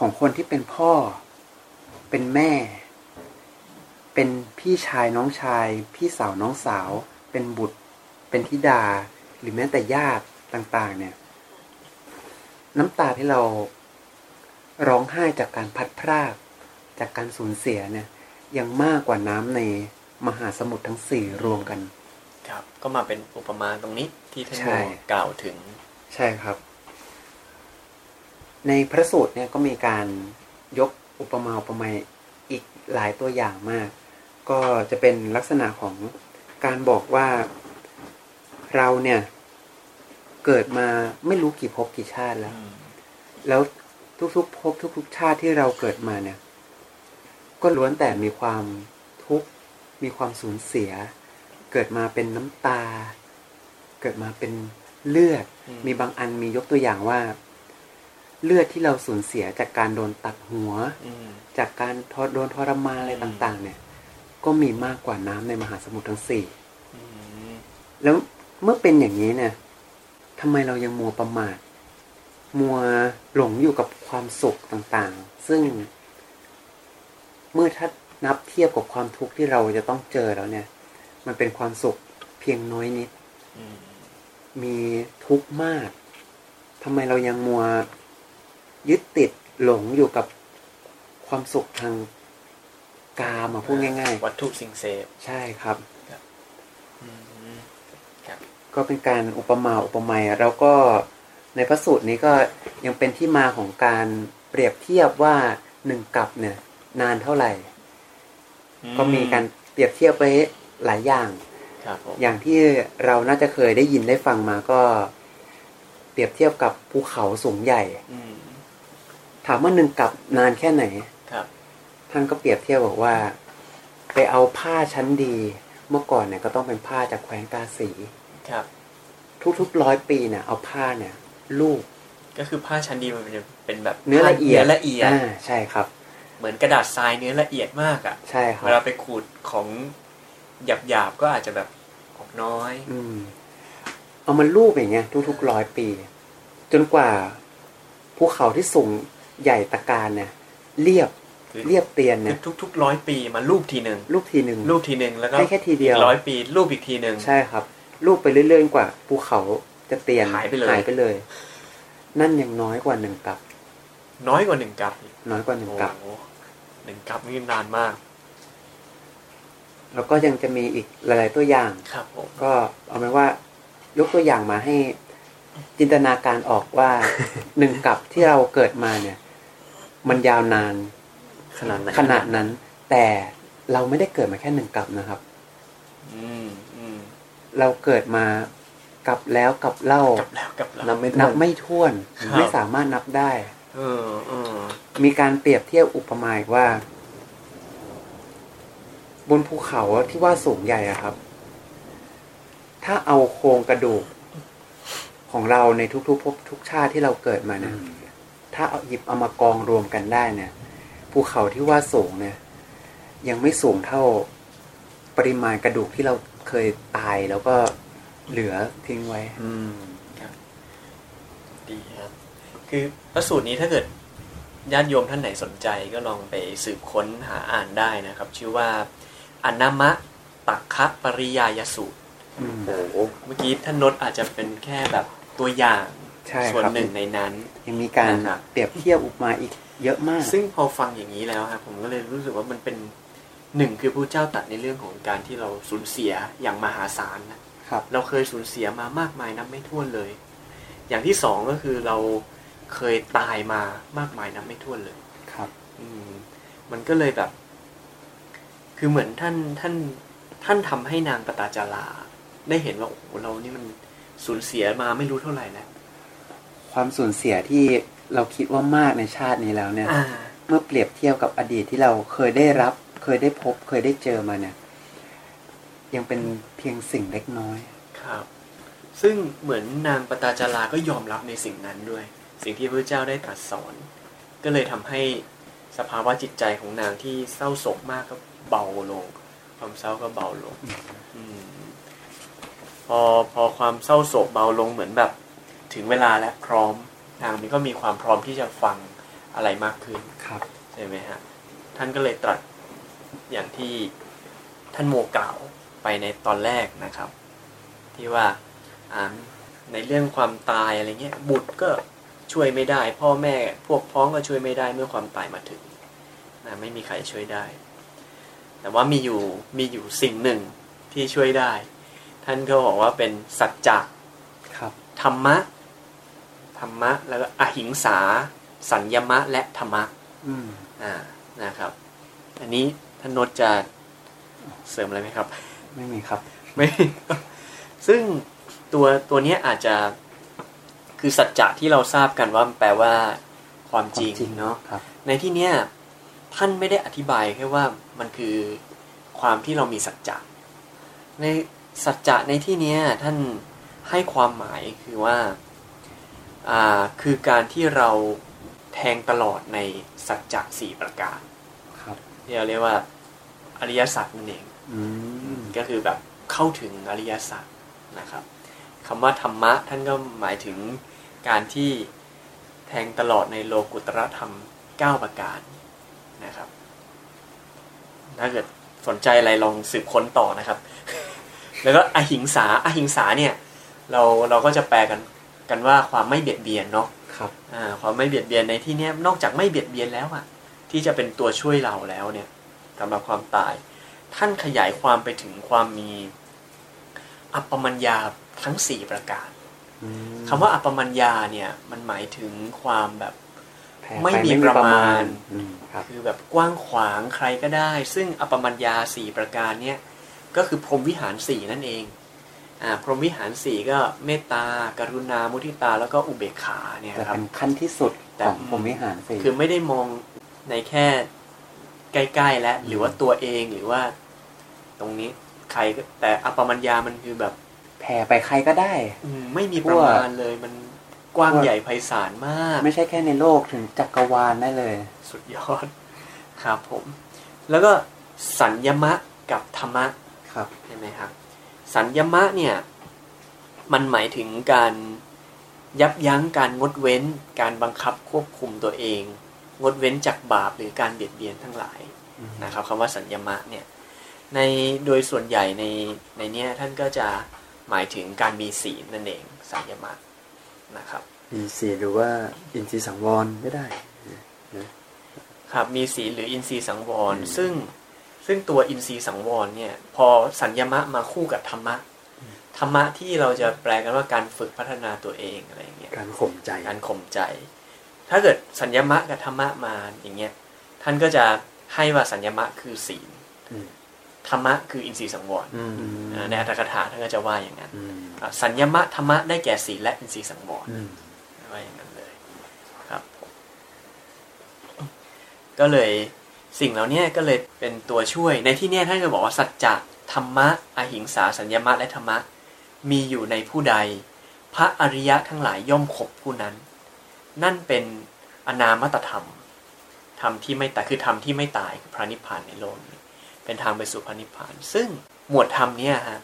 ของคนที่เป็นพ่อ เป็นแม่ เป็นพี่ชายน้องชาย พี่สาวน้องสาว เป็นบุตร เป็นธิดา หรือแม้แต่ญาติต่างๆ เนี่ย น้ำตาที่เราร้องไห้จากการพัดพราก จากการสูญเสียเนี่ย ยังมากกว่าน้ำในมหาสมุทรทั้งสี่รวมกัน ครับ ก็มาเป็นอุปมาตรงนี้ที่ท่านใช่โมกล่าวถึง ใช่ครับ ในพระสูตรเนี่ยก็มีการยกอุปมาอุปไมยอีกหลายตัวอย่างมาก ก็จะเป็นลักษณะของการบอกว่าเราเนี่ยเกิดมาไม่รู้กี่ภพกี่ชาติแล้ว แล้วทุกๆภพทุก ๆ ชาติที่เราเกิดมาเนี่ย ก็ล้วนแต่มีความทุกข์มีความสูญเสีย เกิดมาเป็นน้ำตา เกิดมาเป็นเลือดอืมมีบางอันมียกตัวอย่างว่า เลือดที่เราสูญเสียจากการโดนตัดหัวอืมจากการทอโดนทรมานอะไรอืมต่าง ๆ เนี่ย ก็มีมากกว่าน้ำในมหาสมุทรทั้งสี่อืมแล้วเมื่อเป็นอย่างนี้เนี่ยทำไมเรายังมัวประมาท มัวหลงอยู่กับความสุขต่างๆ ซึ่ง เมื่อถ้านับเทียบกับความทุกข์ที่เราจะต้องเจอแล้วเนี่ย มันเป็นความสุขเพียงน้อยนิดอืมมีทุกข์มากทำไมเรายังมัว ยึดติดหลงอยู่กับความสุขทางกามาพูดง่ายวัตถุสิ่งเสพๆใช่ครับอืมครับก็เป็นการอุปมาอุปไมยแล้วก็ในพระสูตรนี้ก็ยังเป็นที่มาของการเปรียบเทียบว่าหนึ่งกับเนี่ย นานเท่าไหร่ ก็มีการเปรียบเทียบไว้หลายอย่างครับผมอย่างที่เราน่าจะเคยได้ยินได้ฟังมาก็ เปรียบเทียบกับภูเขาสูงใหญ่อืมถามว่าหนึ่งกับนานแค่ไหนครับ ท่านก็เปรียบเทียบบอกว่า ไปเอาผ้าชั้นดี เมื่อก่อนเนี่ยก็ต้องเป็นผ้าจากแคว้นกาสีครับ ทุกๆร้อยปีเนี่ยเอาผ้าเนี่ย ลูบก็คือผ้าชั้นดีมันจะเป็นแบบเนื้อละเอียดนื้ละเอียดอ่าใช่ครับ เหมือนกระดาษทรายเนื้อละเอียดมากอะ่ะใช่ครัเวลาไปขูดของหยาบๆก็อาจจะแบบออกน้อย อืมเอามันลูบอย่างเงี้ยทุกๆร้อยปี จนกว่าภูเขาที่สูง ใหญ่ตะการเนี่ยเรียบคือเรียบเตียนคืเนี่อยทุกๆร้อยปีมารูปทีหนึ่งลูบทีหนึ่งรูปทีหนึ่งแล้วก็ให้แค่ทีเดียวอีกร้อยปีรูปอีกทีหนึ่งใช่ครับลูบไปเรื่อยๆจนกว่าภูเขาจะเตียนหายไปเลยหายไปเลย นั่นยังน้อยกว่าหนึ่งกับ น้อยกว่าหนึ่งกับอีกน้อยกว่าหนึ่งโอ้กับโหหนึ่งกับนี่นานมาก แล้วก็ยังจะมีอีกหลาย ๆตัวอย่างครับผมก็เอาเป็นว่ายกตัวอย่างมาให้จินตนาการออกว่าหนึ่งกับที่เราเกิดมาเนี่ย มันยาวนานขนาดไหนขนาดนั้น แต่เราไม่ได้เกิดมาแค่หนึ่งกับนะครับ อืมอืมเราเกิดมากับแล้วกับเล่ากับแล้วกับแล้วนับไม่นัถ้บวนไม่ถ้วนครับไม่สามารถนับได้ เออเออมีการเปรียบเทียบอุปมาอีกว่า บนภูเขาที่ว่าสูงใหญ่อะครับ ถ้าเอาโครงกระดูกของเราในทุกๆภพทุกชาติที่เราเกิดมาเนี่ย ถ้าเอาหยิบเอามากองรวมกันได้เนี่ยภูเขาที่ว่าสูงเนี่ย ยังไม่สูงเท่าปริมาณกระดูกที่เราเคยตายแล้วก็เหลือทิ้งไว้ อืมดีครับ คือพระสูตรนี้ถ้าเกิดญาติโยมท่านไหนสนใจก็ลองไปสืบค้นหาอ่านได้นะครับ ชื่อว่าอนามะตักคะปริยายสูตรอืมโอ้โหเมื่อกี้ท่านนดอาจจะเป็นแค่แบบตัวอย่าง ใช่ส่วนครับหนึ่งในนั้น ยังมีการนะครับเปรียบเทียบอุปมาอีกเยอะมาก ซึ่งพอฟังอย่างนี้แล้วครับผมก็เลยรู้สึกว่ามันเป็นหนึ่งคือพระเจ้าตรัดในเรื่องของการที่เราสูญเสียอย่างมหาศาลนะครับเราเคยสูญเสียมามากมายนับไม่ถ้วนเลย อย่างที่สองก็คือเราเคยตายมามากมายนับไม่ถ้วนเลยครับ อืม มันก็เลยแบบ คือเหมือนท่านท่าน ท่านทำให้นางปตาจาราได้เห็นว่าโอ้โหเรานี่มันสูญเสียมาไม่รู้เท่าไหร่แล้ว ความสูญเสียที่เราคิดว่ามากในชาตินี้แล้วเนี่ยอ่าเมื่อเปรียบเทียบกับอดีตที่เราเคยได้รับ เคยได้พบ เคยได้เจอมาเนี่ย ยังเป็นเพียงสิ่งเล็กน้อยครับ ซึ่งเหมือนนางปตาจาราก็ยอมรับในสิ่งนั้นด้วย สิ่งที่พระเจ้าได้ตรัสสอน ก็เลยทำให้สภาวะจิตใจของนางที่เศร้าโศกมากก็เบาลง ความเศร้าก็เบาลงอืมพอพอความเศร้าโศกเบาลงเหมือนแบบ ถึงเวลาและพร้อมนางนี้ก็มีความพร้อมที่จะฟังอะไรมากขึ้นครับใช่ไหมฮะท่านก็เลยตรัสอย่างที่ท่านโมกล่าวไปในตอนแรกนะครับ ที่ว่าอ่าในเรื่องความตายอะไรเงี้ยบุตรก็ช่วยไม่ได้ พ่อแม่พวกพ้องก็ช่วยไม่ได้เมื่อความตายมาถึงนะไม่มีใครช่วยได้ แต่ว่ามีอยู่มีอยู่สิ่งหนึ่งที่ช่วยได้ ท่านก็บอกว่าเป็นสัจจะครับธรรมะ ธรรมะ แล้วก็อหิงสา สัญญมะและธรรมะอืมอ่านะครับ อันนี้ท่านโนตจะเสริมอะไรไหมครับ ไม่มีครับ ไม่ซึ่งตัวตัวเนี้ยอาจจะคือสัจจะที่เราทราบกันว่ามันแปลว่า ความจริงความจริงเนาะครับในที่เนี้ยท่านไม่ได้อธิบายแค่ว่ามันคือความที่เรามีสัจจะในสัจจะในที่เนี้ยท่านให้ความหมายคือว่าอ่า คือการที่เราแทงตลอดในสัจจะสี่ประการครับที่เราเรียกว่าอริยสัจนั่นเองอืมก็คือแบบเข้าถึงอริยสัจนะครับคำว่าธรรมะท่านก็หมายถึงการที่แทงตลอดในโลกุตรธรรม 9 ประการนะครับ ถ้าเกิดสนใจอะไรลองสืบค้นต่อนะครับ แล้วก็อหิงสาอหิงสาเนี่ย เราเราก็จะแปลกัน กันว่าความไม่เบียดเบียนเนาะครับอ่าความไม่เบียดเบียนในที่เนี้ยนอกจากไม่เบียดเบียนแล้วอะที่จะเป็นตัวช่วยเราแล้วเนี่ยสำหรับความตาย ท่านขยายความไปถึงความมีอัปปมัญญาทั้งสี่ประการอืมคำว่าอัปปมัญญาเนี่ย มันหมายถึงความแบบแผ่ไม่ปมีประมาณอืมครับคือแบบกว้างขวางใครก็ได้ ซึ่งอัปปมัญญาสี่ประการเนี่ยก็คือพรหมวิหารสี่นั่นเองอ่า พรหมวิหารสี่ก็เมตตากรุณามุทิตาแล้วก็อุเบกขาเนี่ยแต่ครับเป็นขั้นที่สุดแต่ของพรหมวิหารสี่คือไม่ได้มองในแค่ใกล้ ๆ แล้วหรือว่าตัวเองหรือว่า ตรงนี้ใครก็แต่อปปมัญญามันคือแบบแผ่ไปใครก็ได้ อืมไม่มีประมาณเลยมันกว้างใหญ่ไพศาลมาก ไม่ใช่แค่ในโลกถึงจักรวาลได้เลย สุดยอดครับผม แล้วก็สัญญมะกับธรรมะครับใช่ไหมครับ สัญญมะเนี่ยมันหมายถึงการยับยั้งการงดเว้น การบังคับควบคุมตัวเอง งดเว้นจากบาปหรือการเบียดเบียนทั้งหลายนะครับคำว่าสัญญมะเนี่ยในโดยส่วนใหญ่ในในเนี้ยท่านก็จะหมายถึงการมีศีลนั่นเองสัญญมะนะครับมีสีหรือว่าอินทรีย์สังวรก็ได้ครับมีศีลหรืออินทรีย์สังวร ซึ่ง ซึ่งตัวอินทรีย์สังวรเนี่ยพอสัญญมะมาคู่กับธรรมะธรรมะที่เราจะแปลกันว่าการฝึกพัฒนาตัวเองอะไรอย่างเงี้ยการข่มใจการข่มใจ ถ้าเกิดสัญญมะกับธรรมะมาอย่างเงี้ยท่านก็จะให้ว่าสัญญมะคือศีลอืมธรรมะคืออินทรีย์สังวรอืมอ่าในอัตถกถาท่านก็จะว่าอย่างนั้นอืมอ่าสัญญมะธรรมะได้แก่ศีลและอินทรีย์สังวรอืมว่าอย่างนั้นเลยครับผมก็เลย สิ่งเหล่านี้ก็เลยเป็นตัวช่วยในที่นี้ท่านก็บอกว่าสัจจะธรรมะอหิงสาสัญญมะและธรรมะ มีอยู่ในผู้ใด พระอริยะทั้งหลายย่อมขบผู้นั้น นั่นเป็นอนามตธรรมธรรมที่ไม่ตายคือธรรมที่ไม่ตายคือพระนิพพานในโลกนี้เป็นทางไปสู่พระนิพพาน ซึ่งหมวดธรรมเนี่ยฮะ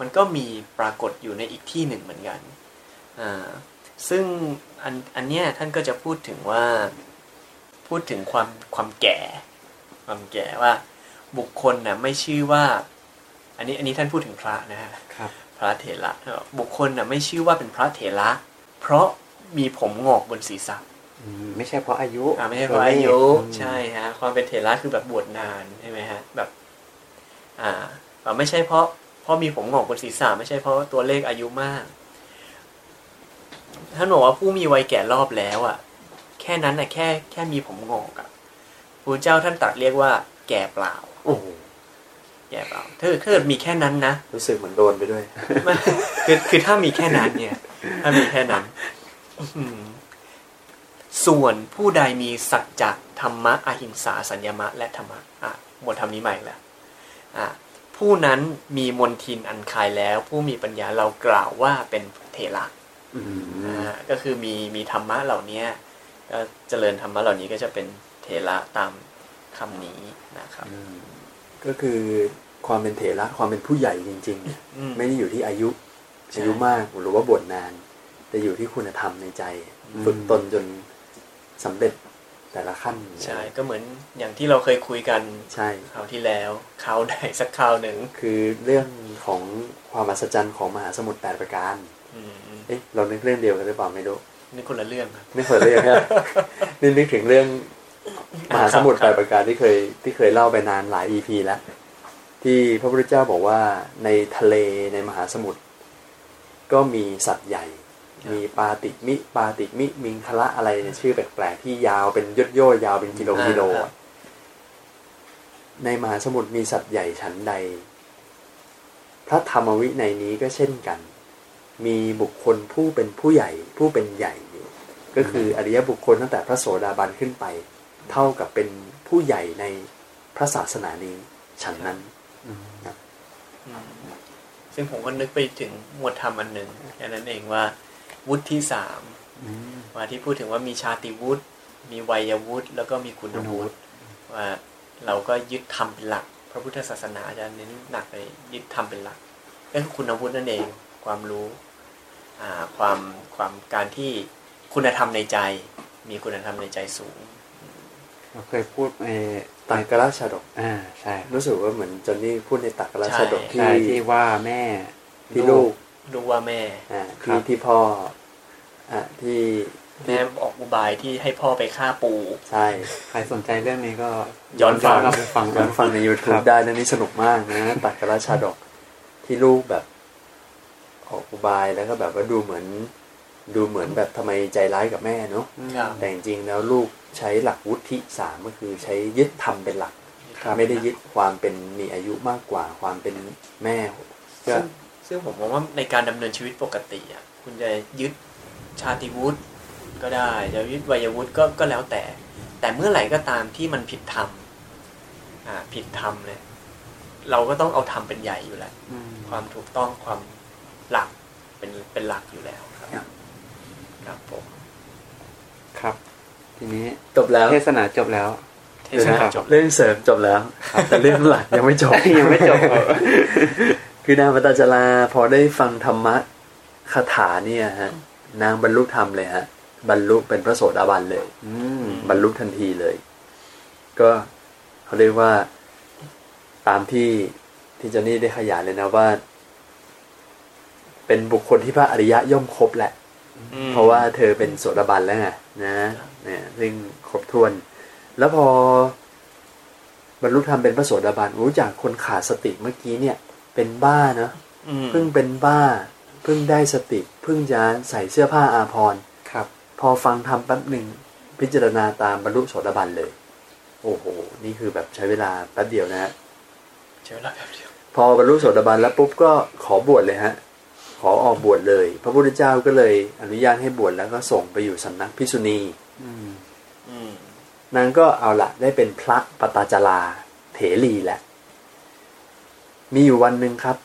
มันก็มีปรากฏอยู่ในอีกที่หนึ่งเหมือนกันอ่าซึ่งอันอันเนี้ยท่านก็จะพูดถึงว่าพูดถึงความความแก่ ความแก่ว่า บุคคลน่ะไม่ชื่อว่า อันนี้อันนี้ท่านพูดถึงพระนะฮะครับพระเถระบุคคลน่ะไม่ชื่อว่าเป็นพระเถระ เพราะมีผมงอกบนศีรษะอืมไม่ใช่เพราะอายุอ่าไม่ใช่เพราะอายุอืมใช่ฮะความเป็นเถระคือแบบบวชนานใช่ไหมฮะแบบ อ่าแบบไม่ใช่เพราะเพราะมีผมงอกบนศีรษะไม่ใช่เพราะตัวเลขอายุมากท่านบอกว่าผู้มีวัยแก่รอบแล้วอะ แค่นั้นน่ะแค่แค่มีผมงอกอะ พระเจ้าท่านตรัสเรียกว่า แก่เปล่า โอ้โหแก่เปล่าถ้าถ้าเกิดมีแค่นั้นนะรู้สึกเหมือนโดนไปด้วยไม่คือคือถ้ามีแค่นั้นเนี่ย ถ้ามีแค่นั้นอื้อหือส่วนผู้ใดมีสัจจะธรรมะอหิงสาสัญญมะ และธรรมะอะหมวดธรรมนี้ใหม่แล้วอะผู้นั้นมีมนทินอันคายแล้ว ผู้มีปัญญาเรากล่าวว่าเป็นเทระอืมอ่าก็คือมีมีธรรมะเหล่านี้ก็เจริญธรรมะเหล่านี้ก็จะเป็นเท ระตามคำนี้นะครับก็คือความเป็นเถระความเป็นผู้ใหญ่จริงอืมๆไม่ได้อยู่ที่อายุใช่อายุมากหรือว่าบวชนาน แต่อยู่ที่คุณธรรมในใจอืมฝึกตนจนสำเร็จแต่ละขั้นใช่ก็เหมือนอย่างที่เราเคยคุยกันใช่คราวที่แล้วคราวใดสักคราวหนึ่งคือเรื่องของความมหัศจรรย์ของมหาสมุทรแปดประการอืมเอ๊ะเรานึกเรื่องเดียวกันหรือเปล่าไม่รู้นี่คนละเรื่องครับไม่เคยเรื่องนะนี่นึกถึงเรื่อง มหาสมุทรแปดประการที่เคยที่เคยเล่าไปนานหลาย EP แล้ว ที่พระพุทธเจ้าบอกว่าในทะเลในมหาสมุทรก็มีสัตว์ใหญ่ มีปาติมิปาติมิมิงคละอะไรเนี่ยชื่อแปลกๆที่ยาวเป็นยดโยยาวเป็นกิโลกิโลอะในมหาสมุทรมีสัตว์ใหญ่ชั้นใด พระธรรมวินัยนี้ก็เช่นกัน มีบุคคลผู้เป็นผู้ใหญ่ผู้เป็นใหญ่อยู่ ก็คืออริยบุคคลตั้งแต่พระโสดาบันขึ้นไป เท่ากับเป็นผู้ใหญ่ในพระศาสนานี้ฉันนั้นอืมซึ่งผมก็นึกไปถึงหมวดธรรมอันหนึ่งแค่นั้นเองว่า วุฒิที่สามว่าที่พูดถึงว่ามีชาติวุฒิมีวัยวุฒิแล้วก็มีคุณวุฒิว่าเราก็ยึดธรรมเป็นหลัก พระพุทธศาสนาจะเน้นหนักไปยึดธรรมเป็นหลักก็คือคุณวุฒินั่นเองความรู้อ่าความความการที่คุณธรรมในใจ มีคุณธรรมในใจสูง เราเคยพูดในตักกราชาดกอ่าใช่รู้สึกว่าเหมือนจอนนี่พูดในตักกราชาดกใช่ที่ใช่ที่ว่าแม่ที่ลูกรู้ว่าแม่อ่าครัที่บที่พ่ออ่าที่แม่ออกอุบายที่ให้พ่อไปฆ่าปู ใช่ ใครสนใจเรื่องนี้ก็ย้อนฟังกลับไปฟังย้อนฟังใน YouTube ครับได้นะนี่สนุกมากนะ ตักกราชาดกที่ลูกแบบ ออกอุบายแล้วก็แบบว่าดูเหมือน ดูเหมือนแบบทำไมใจร้ายกับแม่เนาะครับแต่จริงๆแล้วลูก ใช้หลักวุฒิสามก็คือใช้ยึดธรรมเป็นหลัก ไม่ได้ยึดความเป็นมีอายุมากกว่าความเป็นแม่ก็ซึ่งซึ่งผมมองว่าในการดำเนินชีวิตปกติอะคุณจะยึดชาติวุฒิก็ได้จะยึดวัยวุฒิก็ก็แล้วแต่ แต่เมื่อไหร่ก็ตามที่มันผิดธรรมอ่าผิดธรรมเลยเราก็ต้องเอาทำเป็นใหญ่อยู่แล้วอืมความถูกต้องความหลักเป็นเป็นหลักอยู่แล้วครับ ครับครับผมครับ ทีนี้จบแล้วเทศนาจบแล้วเทศนาจบเรื่องเสริมจบแล้วแต่เรื่องหลักยังไม่จบยังไม่จบคือนางปตจาราพอได้ฟังธรรมะคาถาเนี่ยฮะนางบรรลุธรรมเลยฮะ บรรลุเป็นพระโสดาบันเลยอืมบรรลุทันทีเลย ก็เขาเรียกว่าตามที่ที่เจานี่ได้ขยายเลยนะว่า เป็นบุคคลที่พระอริยะย่อมครบแหละอืม เพราะว่าเธอเป็นโสดาบันแล้วไงนะเนี่ยซึ่งครบถ้วน แล้วพอบรรลุธรรมเป็นพระโสดาบันรู้จักคนขาดสติเมื่อกี้เนี่ย เป็นบ้าเนอะอืมเพิ่งเป็นบ้า เพิ่งได้สติ เพิ่งจะใส่เสื้อผ้าอาภรณ์ครับ พอฟังทำแป๊บหนึ่งพิจารณาตามบรรลุโสดาบันเลย โอ้โห นี่คือแบบใช้เวลาแป๊บเดียวนะฮะใช้เวลาแป๊บเดียว พอบรรลุโสดาบันแล้วปุ๊บก็ขอบวชเลยฮะ ขอออกบวชเลย พระพุทธเจ้าก็เลยอนุญาตให้บวชแล้วก็ส่งไปอยู่สำนักพิษุณีอืมอืมนางก็เอาละได้เป็นพระปตาจาราเถรีแหละ มีอยู่วันหนึ่งครับ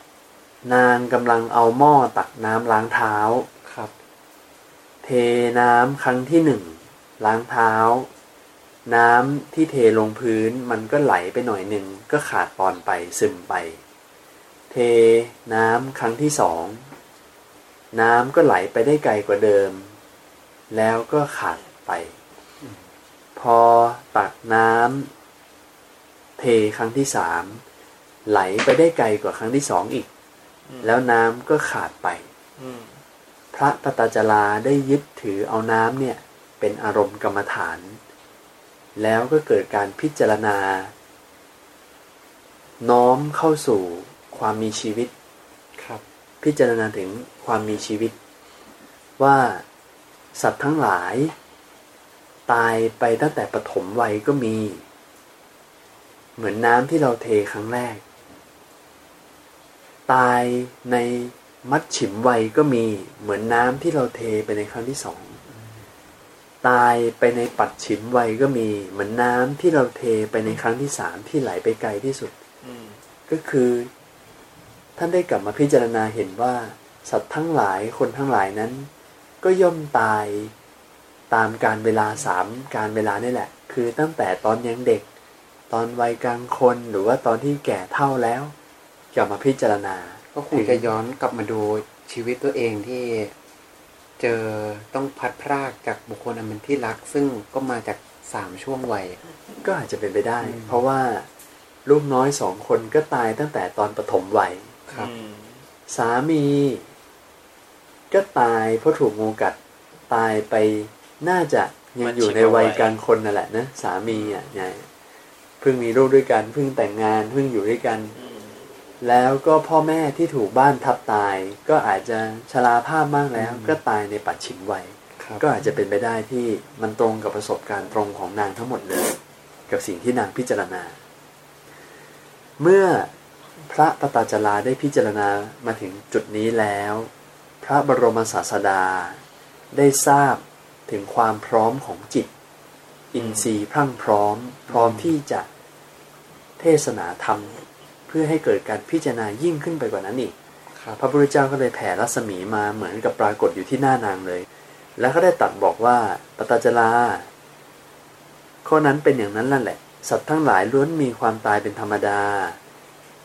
นางกำลังเอาหม้อตักน้ำล้างเท้าครับ เทน้ำครั้งที่หนึ่งล้างเท้า น้ำที่เทลงพื้นมันก็ไหลไปหน่อยหนึ่งก็ขาดตอนไปซึมไป เทน้ำครั้งที่สอง น้ำก็ไหลไปได้ไกลกว่าเดิม แล้วก็ขาดไป พอตักน้ำเทครั้งที่สามไหลไปได้ไกลกว่าครั้งที่สองอีก แล้วน้ำก็ขาดไปอืมพระปตจาราได้ยึดถือเอาน้ำเนี่ย เป็นอารมณ์กรรมฐาน แล้วก็เกิดการพิจารณา น้อมเข้าสู่ความมีชีวิต ครับ พิจารณาถึง ความมีชีวิต ว่าสัตว์ทั้งหลาย ตายไปตั้งแต่ปฐมวัยก็มี เหมือนน้ำที่เราเทครั้งแรก ตายในมัดฉิมวัยก็มีเหมือนน้ำที่เราเทไปในครั้งที่สองตายไปในปัดฉิมวัยก็มีเหมือนน้ำที่เราเทไปในครั้งที่สามที่ไหลไปไกลที่สุดอืมก็คือ ท่านได้กลับมาพิจารณาเห็นว่า สัตว์ทั้งหลายคนทั้งหลายนั้น ก็ย่อมตายตามการเวลาสามการเวลานี่แหละ คือตั้งแต่ตอนยังเด็ก ตอนวัยกลางคนหรือว่าตอนที่แก่เท่าแล้วกลับมาพิจารณา ก็คงจะย้อนกลับมาดูชีวิตตัวเองที่เจอต้องพัดพรากจากบุคคลอันเป็นที่รัก ซึ่งก็มาจากสามช่วงวัย ก็อาจจะเป็นไปได้อืมเพราะว่าลูกน้อยสองคนก็ตายตั้งแต่ตอนปฐมวัยครับอืมสามี ก็ตายเพราะถูกงูกัดตายไปน่าจะยังอยู่ในวัยกลางคนนั่นแหละนะสามีอะไงเพิ่งมีลูกด้วยกันเพิ่งแต่งงานเพิ่งอยู่ด้วยกันอืมแล้วก็พ่อแม่ที่ถูกบ้านทับตาย ก็อาจจะชราภาพมากแล้วอืมก็ตายในปัจฉิมวัยครับก็อาจจะเป็นไปได้ที่มันตรงกับประสบการณ์ตรงของนางทั้งหมดเลย กับสิ่งที่นางพิจารณา เมื่อพระปตาจาราได้พิจารณามาถึงจุดนี้แล้ว พระบรมศาสดา ได้ทราบถึงความพร้อมของจิต อินทรีย์พรั่งพร้อม พร้อมที่จะเทศนาธรรม เพื่อให้เกิดการพิจารณายิ่งขึ้นไปกว่านั้นอีกครับพระพุทธเจ้าก็เลยแผ่รัศมีมาเหมือนกับปรากฏอยู่ที่หน้านางเลย แล้วก็ได้ตรัดบอกว่าปตาจาราข้อนั้นเป็นอย่างนั้นนั่นแหละ สัตว์ทั้งหลายล้วนมีความตายเป็นธรรมดา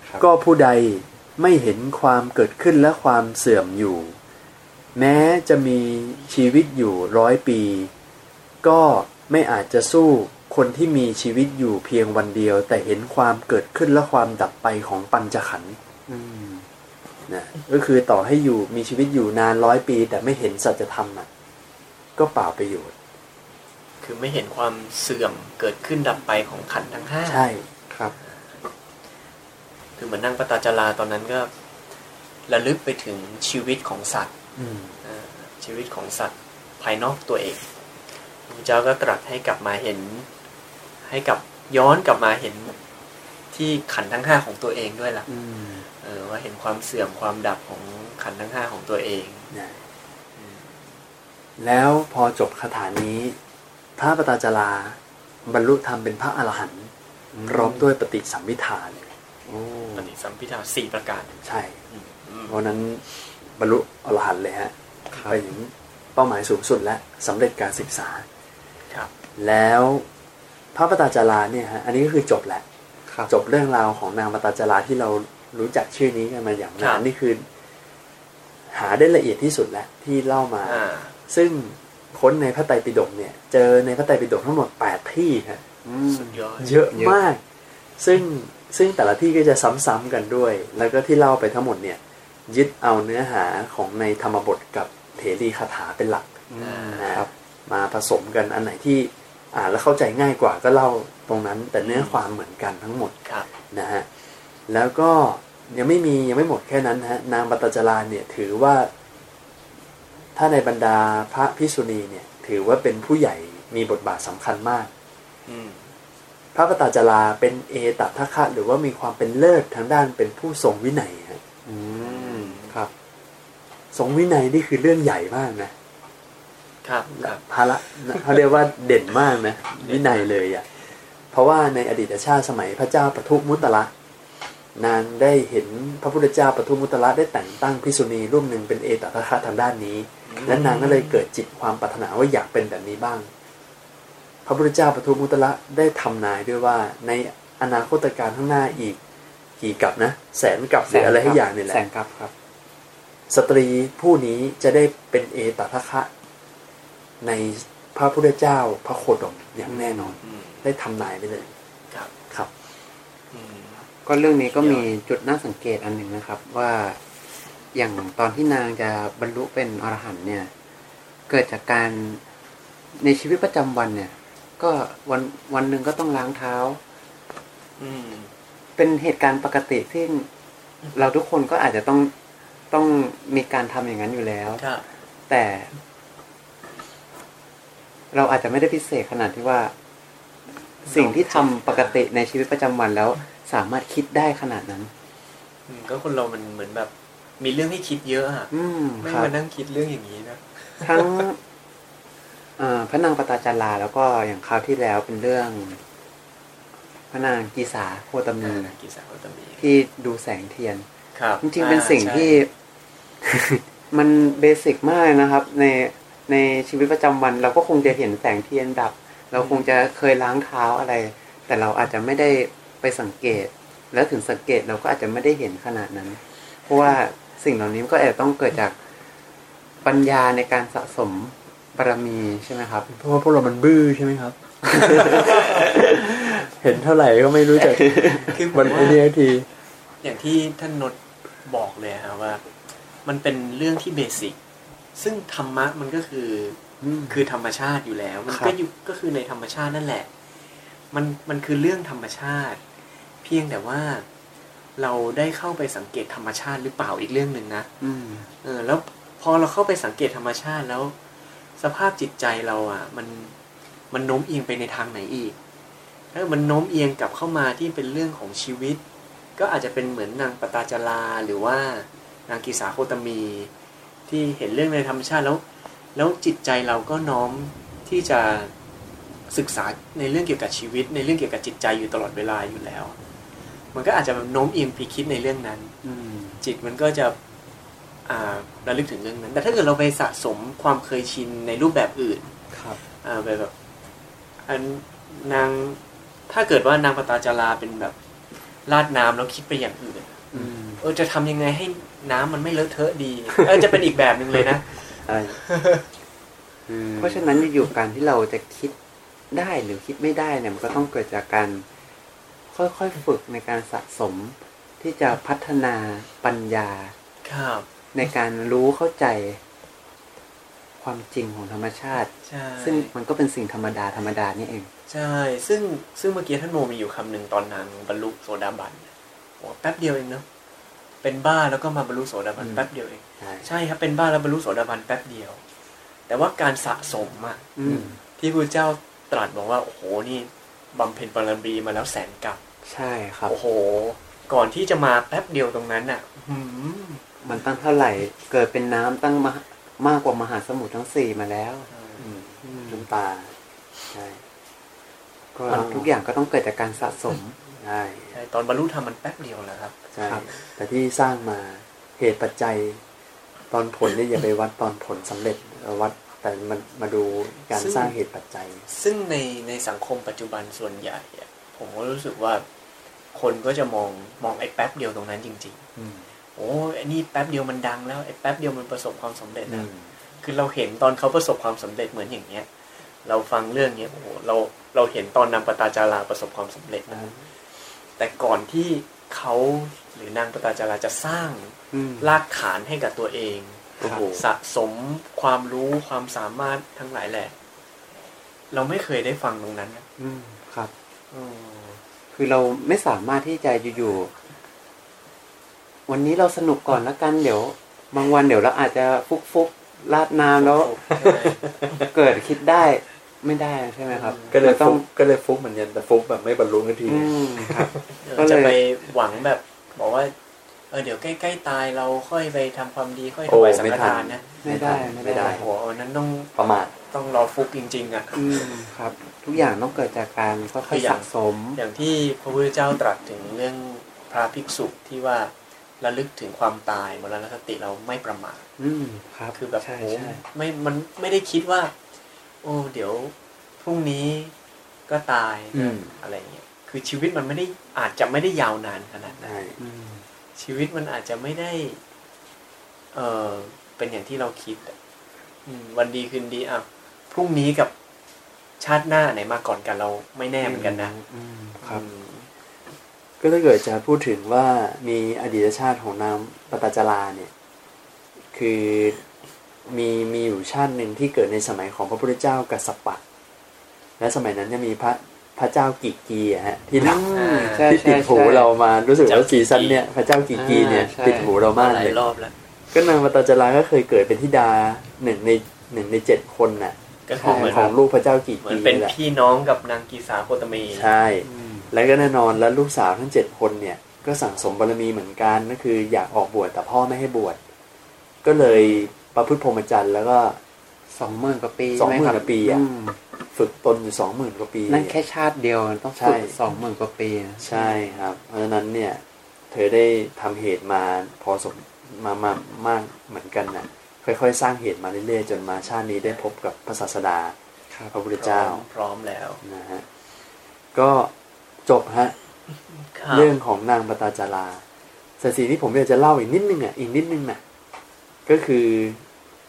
ครับก็ผู้ใดไม่เห็นความเกิดขึ้นและความเสื่อมอยู่ แม้จะมีชีวิตอยู่ร้อยปี ก็ไม่อาจจะสู้คนที่มีชีวิตอยู่เพียงวันเดียว แต่เห็นความเกิดขึ้นและความดับไปของปัญจขันธ์อืมนะก็คือต่อให้อยู่มีชีวิตอยู่นานร้อยปี แต่ไม่เห็นสัจธรรมอะก็เปล่าประโยชน์ คือไม่เห็นความเสื่อมเกิดขึ้นดับไปของขันธ์ทั้งห้าใช่ครับ คือเหมือนนั่งปตาจาราตอนนั้นก็ระลึกไปถึงชีวิตของสัตว์อืมอ่า ชีวิตของสัตว์ภายนอกตัวเองพระพุทธเจ้าก็ตรัสให้กลับมาเห็น ให้กลับย้อนกลับมาเห็นที่ขันธ์ทั้งห้าของตัวเองด้วยล่ะอืมเออว่าเห็นความเสื่อมความดับของขันธ์ทั้งห้าของตัวเองนะแล้วพอจบคาถานี้ พระปตาจาราบรรลุธรรมเป็นพระอรหันต์พร้อมด้วยปฏิสัมพิธาเลยโอ้ปฏิสัมพิทาสี่ประการ ใช่อืมอืมเพราะฉะนั้น บรรลุอรหันต์เลยฮะไปถึงเป้าหมายสูงสุดและสำเร็จการศึกษาครับ แล้วพระปตาจาราเนี่ยฮะอันนี้ก็คือจบแหละครับจบเรื่องราวของนางปตาจาราที่เรารู้จักชื่อนี้กันมาอย่างครันานบนี่คือ หาได้ละเอียดที่สุดแล้วที่เล่ามาอ่าซึ่งค้นในพระไตรปิฎกเนี่ย เจอในพระไตรปิฎกทั้งหมดแปดที่ครับอืมสุดยอดเยอะมาก ซึ่งซึ่งแต่ละที่ก็จะซ้ำๆกันด้วย แล้วก็ที่เล่าไปทั้งหมดเนี่ย ยึดเอาเนื้อหาของในธรรมบทกับเถรีคาถาเป็นหลักอืมนะครับมาผสมกันอันไหนที่อ่านแล้วเข้าใจง่ายกว่าก็เล่าตรงนั้น แต่เนื้อความเหมือนกันทั้งหมดครับนะฮะแล้วก็ยังไม่มียังไม่หมดแค่นั้นนะฮะนางปตจารานเนี่ยถือว่า ถ้าในบรรดาพระพิสุณีเนี่ย ถือว่าเป็นผู้ใหญ่มีบทบาทสำคัญมากอืมพระปตจาราเป็นเอตัทคะหรือว่ามีความเป็นเลิศทางด้านเป็นผู้ทรงวินัยฮะอืมครับ ทรงวินัยนี่คือเรื่องใหญ่มากนะ ครับครับภาระเขาเรียกว่าเด่นมากนะ วินัยเลยอะ เพราะว่าในอดีตชาติสมัยพระเจ้าปทุมุตระนางได้เห็นพระพุทธเจ้าปทุมุตระได้แต่งตั้งพิสุณีรูปหนึ่งเป็นเอตตะคะทางด้านนี้ และนางก็เลยเกิดจิตความปรารถนาว่าอยากเป็นแบบนี้บ้าง พระพุทธเจ้าปทุมุตระได้ทำนายด้วยว่าในอนาคตการข้างหน้าอีกกี่กับนะ แสนกับหรืออะไรให้อย่างนี่แหละแสงกับครับ สตรีผู้นี้จะได้เป็นเอตตะคะ ในพระพุทธเจ้าพระโคดมอย่างแน่นอนอืมได้ทำนายไปเลยครับครับอืมก็เรื่องนี้ก็มีจุดน่าสังเกตอันหนึ่งนะครับ ว่าอย่างตอนที่นางจะบรรลุเป็นอรหันต์เนี่ย เกิดจากการในชีวิตประจำวันเนี่ย ก็วันวันหนึ่งก็ต้องล้างเท้า อืมเป็นเหตุการณ์ปกติที่เราทุกคนก็อาจจะต้อง ต้องมีการทำอย่างนั้นอยู่แล้วครับแต่ เราอาจจะไม่ได้พิเศษขนาดที่ว่า สิ่งที่ทำปกติในชีวิตประจำวันแล้ว สามารถคิดได้ขนาดนั้นอืมก็คนเรามันเหมือนแบบ มีเรื่องให้คิดเยอะอะอืมไม่ครับมานั่งคิดเรื่องอย่างนี้นะทั้งเอ่อพระนางปตาจาราแล้วก็อย่างคราวที่แล้วเป็นเรื่อง พระนางกีสาโคตมีกิสาวัตมีที่ดูแสงเทียน ครับจริงๆเป็นสิ่งอ่าที่ มันเบสิกมากนะครับ ในในชีวิตประจำวัน เราก็คงจะเห็นแสงเทียนดับ เราคงจะเคยล้างเท้าอะไร แต่เราอาจจะไม่ได้ไปสังเกต แล้วถึงสังเกตเราก็อาจจะไม่ได้เห็นขนาดนั้น เพราะว่าสิ่งเหล่านี้มันก็อาจจะต้องเกิดจากปัญญาในการสะสมบารมีใช่ไหมครับ เพราะว่าพวกเรามันบื้อใช่ไหมครับ เห็นเท่าไหร่ก็ไม่รู้จักคือผมันมไอ้ว่านี่ที อย่างที่ท่านนด บอกเลยครับว่า มันเป็นเรื่องที่เบสิกซึ่งธรรมะมันก็คืออืมคือธรรมชาติอยู่แล้ว มันครับก็อยู่ก็คือในธรรมชาตินั่นแหละ มันมันคือเรื่องธรรมชาติ เพียงแต่ว่าเราได้เข้าไปสังเกตธรรมชาติหรือเปล่าอีกเรื่องหนึ่งนะอืมเออ แล้วพอเราเข้าไปสังเกตธรรมชาติแล้ว สภาพจิตใจเราอะ มันมันโน้มเอียงไปในทางไหนอีกถ้ามันโน้มเอียงกลับเข้ามาที่เป็นเรื่องของชีวิต ก็อาจจะเป็นเหมือนนางปตาจาราหรือว่านางกีสาโคตมี ที่เห็นเรื่องในธรรมชาติแล้ว แล้วจิตใจเราก็น้อมที่จะศึกษาในเรื่องเกี่ยวกับชีวิต ในเรื่องเกี่ยวกับจิตใจอยู่ตลอดเวลาอยู่แล้ว มันก็อาจจะแบบโน้มเอียงไปคิดในเรื่องนั้น อืมจิตมันก็จะอ่าระลึกถึงเรื่องนั้น แต่ถ้าเกิดเราไปสะสมความเคยชินในรูปแบบอื่น ครับอ่าไปแบบ อันนางถ้าเกิดว่านางปตาจาราเป็นแบบ ลาดน้ำแล้วคิดไปอย่างอื่นอืมเออจะทำยังไงให้น้ำมันไม่เลอะเทอะดีเออจะเป็นอีกแบบหนึ่งเลยนะใช่เพราะฉะนั้นอยู่ๆการที่เราจะคิดได้หรือคิดไม่ได้เนี่ยมันก็ต้องเกิดจากการค่อยๆฝึกในการสะสมที่จะพัฒนาปัญญาครับในการรู้เข้าใจความจริงของธรรมชาติใช่ซึ่งมันก็เป็นสิ่งธรรมดาธรรมดานี่เอง ใช่ ซึ่งซึ่งเมื่อกี้ท่านโมมีอยู่คำหนึ่งตอนนางบรรลุโสดาบันโอ้แป๊บเดียวเองเนาะเป็นบ้าแล้วก็มาบรรลุโสดาบันอืมแป๊บเดียวเองใช่ใช่ครับเป็นบ้าแล้วบรรลุโสดาบันแป๊บเดียว แต่ว่าการสะสมอะอืมที่พระเจ้าตรัสบอกว่าโอ้โหนี่บำเพ็ญบารมีมาแล้วแสนกับ ใช่ครับ โอ้โห ก่อนที่จะมาแป๊บเดียวตรงนั้นอะหืมมันตั้งเท่าไหร่ เกิดเป็นน้ำตั้งมามากกว่ามหาสมุทรทั้งสี่มาแล้วอืมอืมน้ำตา ใช่ ก็ทุกอย่างก็ต้องเกิดจากการสะสมใช่ใช่ตอนบรรลุธรรมมันแป๊บเดียวแหละครับใช่ครับแต่ที่สร้างมาเหตุปัจจัย ตอนผลเนี่ยอย่าไปวัดตอนผลสำเร็จเอาวัดแต่มันมาดูการซึ่งสร้างเหตุปัจจัย ซึ่งในในสังคมปัจจุบันส่วนใหญ่อะผมก็รู้สึกว่าคนก็จะมองมองไอ้แป๊บเดียวตรงนั้นจริงๆโอ้ไอ้นี่แป๊บเดียวมันดังแล้วไอ้แป๊บเดียวมันประสบความสำเร็จแล้วคือเราเห็นตอนเขาประสบความสำเร็จเหมือนอย่างเงี้ย เราฟังเรื่องเนี้ยโอ้โหเราเราเห็นตอนนางปตาจาราประสบความสำเร็จนะแต่ก่อนที่เขาหรือนางปตาจาราจะสร้างอืมรากฐานให้กับตัวเองโอ้โหสะสมความรู้ความสามารถทั้งหลายแหละ เราไม่เคยได้ฟังตรงนั้นนะอืมครับอืมคือเราไม่สามารถที่จะอยู่ๆวันนี้เราสนุกก่อนแล้วกันเดี๋ยวบางวันเดี๋ยวเราอาจจะฟุกฟุกๆลาดน้ำแล้ว เกิดคิดได้ ไม่ได้ใช่ไหมครับ ก็เลยต้ฟุองกก็เลยฟุกเหมือนกันแต่ฟุกแบบไม่บรรลุทันทีอืมครับก็เลยจะไปหวังแบบ บอกว่า เออเดี๋ยวใกล้ๆตายเราค่อยไปทำความดีค่อยถโอ้วายสังไม่ฆทันทานนะไม่ได้ไม่ได้โอ้โหอันนั้นต้องประมาทต้องรอฟุกจริง ๆ อะอืมครับ ทุกอย่างต้องเกิดจากการค่คืออยอๆย่าสะงสม อย่างที่พระพุทธเจ้าตรัสถึงเรื่องพระภิกษุที่ว่าระลึกถึงความตายมรณสติเราไม่ประมาทอืมครับ คือแบบใช่โอ้ใช่ไม่มันไม่ได้คิดว่า โอ้เดี๋ยวพรุ่งนี้ก็ตายอืม อะไรเงี้ยคือชีวิตมันไม่ได้อาจจะไม่ได้ยาวนานขนาดนั้น ใช่อืมชีวิตมันอาจจะไม่ได้ เออเป็นอย่างที่เราคิดอะอืมวันดีคืนดีอะพรุ่งนี้กับชาติหน้าไหนมาก่อนกันเราไม่แน่เหมือนกันนะอืมครับ อืมก็ถ้าเกิดจะพูดถึงว่ามีอดีตชาติของนางปตจาราเนี่ย คือ มีมีอยู่ชาติหนึ่งที่เกิดในสมัยของพระพุทธเจ้ากัสสปะ และสมัยนั้นจะมีพระพระเจ้ากิกีอะฮะที่เราอืมใช่ที่ติดใช่หูใช่เรามารู้สึกว่าเจ้ากิกีซีซั่นเนี่ยพระเจ้ากิกีเนี่ยอ่าใช่ติดหูเรามากหลาเลยยรอบแล้วก็นางปตจาราก็เคยเกิดเป็นธิดาหนึ่งในหนึ่งในเจ็ดคนน่ะก็ขคือองเหมือนของลูกพระเจ้ากิเหมือนกีเป็นแหละพี่น้องกับนางกีสาโคตมีใช่อืมแล้วก็แน่นอนแล้วลูกสาวทั้งเจ็ดคนเนี่ยก็สั่งสมบารมีเหมือนกันก็คืออยากออกบวชแต่พ่อไม่ให้บวชก็เลย ประพฤติพรหมจรรย์แล้วก็สองหมื่นกว่าปีสองหมื่นใช่ไครับกว่าปีอะมฝึกตนอยู่สองหมื่นกว่าปี นั่นแค่ชาติเดียวต้องใช่ฝึกสองหมื่นกว่าปีนะใช่ครับ เพราะฉะนั้นเนี่ย เธอได้ทำเหตุมาพอสมมามามากเหมือนกันน่ะ ค่อยๆ สร้างเหตุมาเรื่อยๆ จนมาชาตินี้ได้พบกับพระศาสดาครับพระพุทธพร้อเจ้ามพร้อมแล้วนะฮะก็จบฮะครับเรื่องของนางปตาจาราแต่สิ่งที่ผมอยากจะเล่าอีกนิดนึงอะอีกนิดนึงน่ะ ก็คือ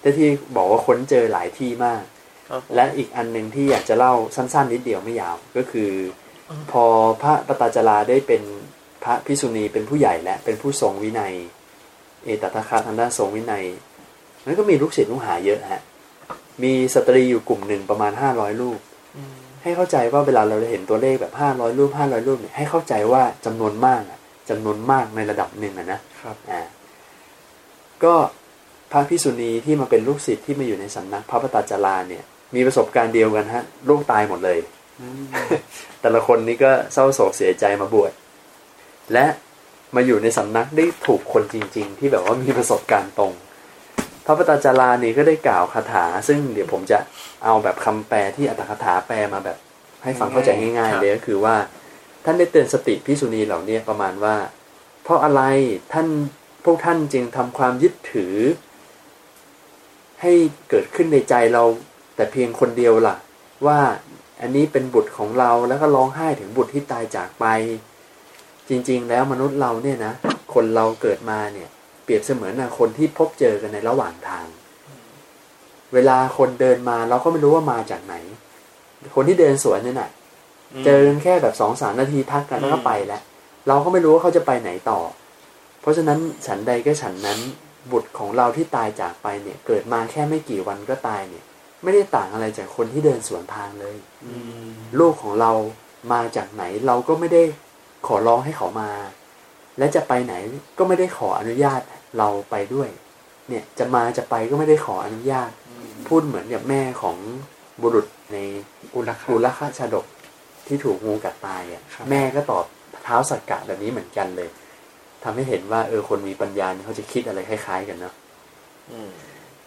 ที่ที่บอกว่าค้นเจอหลายที่มากครับผมและอีกอันหนึ่งที่อยากจะเล่าสั้น ๆ นิดเดียวไม่ยาวก็คือ พอพระปตาจาราได้เป็นพระพิสุณีเป็นผู้ใหญ่และเป็นผู้ทรงวินัย เอตตะคะทางด้านทรงวินัยนั้นก็มีลูกศิษย์ลูกหาเยอะฮะมีสตรีอยู่กลุ่มหนึ่งประมาณห้าร้อยลูกอืมให้เข้าใจว่าเวลาเราเห็นตัวเลขแบบห้าร้อยรูปห้าร้อยรูปเนี่ยให้เข้าใจว่าจำนวนมากอะจำนวนมากในระดับหนึ่งอะนะครับอ่าก็ พระพิสุณีที่มาเป็นลูกศิษย์ที่มาอยู่ในสำนักพระปตาจาราเนี่ย มีประสบการณ์เดียวกันฮะลูกตายหมดเลยอืมแต่ละคนนี้ก็เศร้าโศกเสียใจมาบวชและมาอยู่ในสำนักได้ถูกคนจริง ๆ ที่แบบว่ามีประสบการณ์ตรง พระปตาจารานี่ก็ได้กล่าวคาถา ซึ่งเดี๋ยวผมจะเอาแบบคำแปลที่อัตถกถาแปลมาแบบ ให้ฟังเข้าใจง่ายๆเลยก็คือว่า ท่านได้เตือนสติพิสุณีเหล่านี้ประมาณว่า เพราะอะไรท่านพวกท่านจึงทำความยึดถือ ให้เกิดขึ้นในใจเรา แต่เพียงคนเดียวล่ะ ว่าอันนี้เป็นบุตรของเราแล้วก็ร้องไห้ถึงบุตรที่ตายจากไป จริงๆ แล้วมนุษย์เราเนี่ยนะ คนเราเกิดมาเนี่ย เปรียบเสมือนนะคนที่พบเจอกันในระหว่างทาง เวลาคนเดินมาเราก็ไม่รู้ว่ามาจากไหน คนที่เดินสวนเนี่ยน่ะเจอกันแค่แบบสองสามนาทีทักกันแล้วก็ไปแล้วเราก็ไม่รู้ว่าเขาจะไปไหนต่อ เพราะฉะนั้นฉันใดก็ฉันนั้น บุตรของเราที่ตายจากไปเนี่ย เกิดมาแค่ไม่กี่วันก็ตายเนี่ย ไม่ได้ต่างอะไรจากคนที่เดินสวนทางเลยอืมลูกของเรามาจากไหนเราก็ไม่ได้ขอร้องให้เขามา และจะไปไหนก็ไม่ได้ขออนุญาตเราไปด้วย เนี่ยจะมาจะไปก็ไม่ได้ขออนุญาตอืมพูดเหมือนกับแม่ของบุรุษในอุลกุลค่าชาดกที่ถูกงูกัดตายอะครับแม่ก็ตอบเท้าสักกะแบบนี้เหมือนกันเลย ทำให้เห็นว่าเออคนมีปัญญาเนี่ยเขาจะคิดอะไรคล้ายๆกันเนาะอืม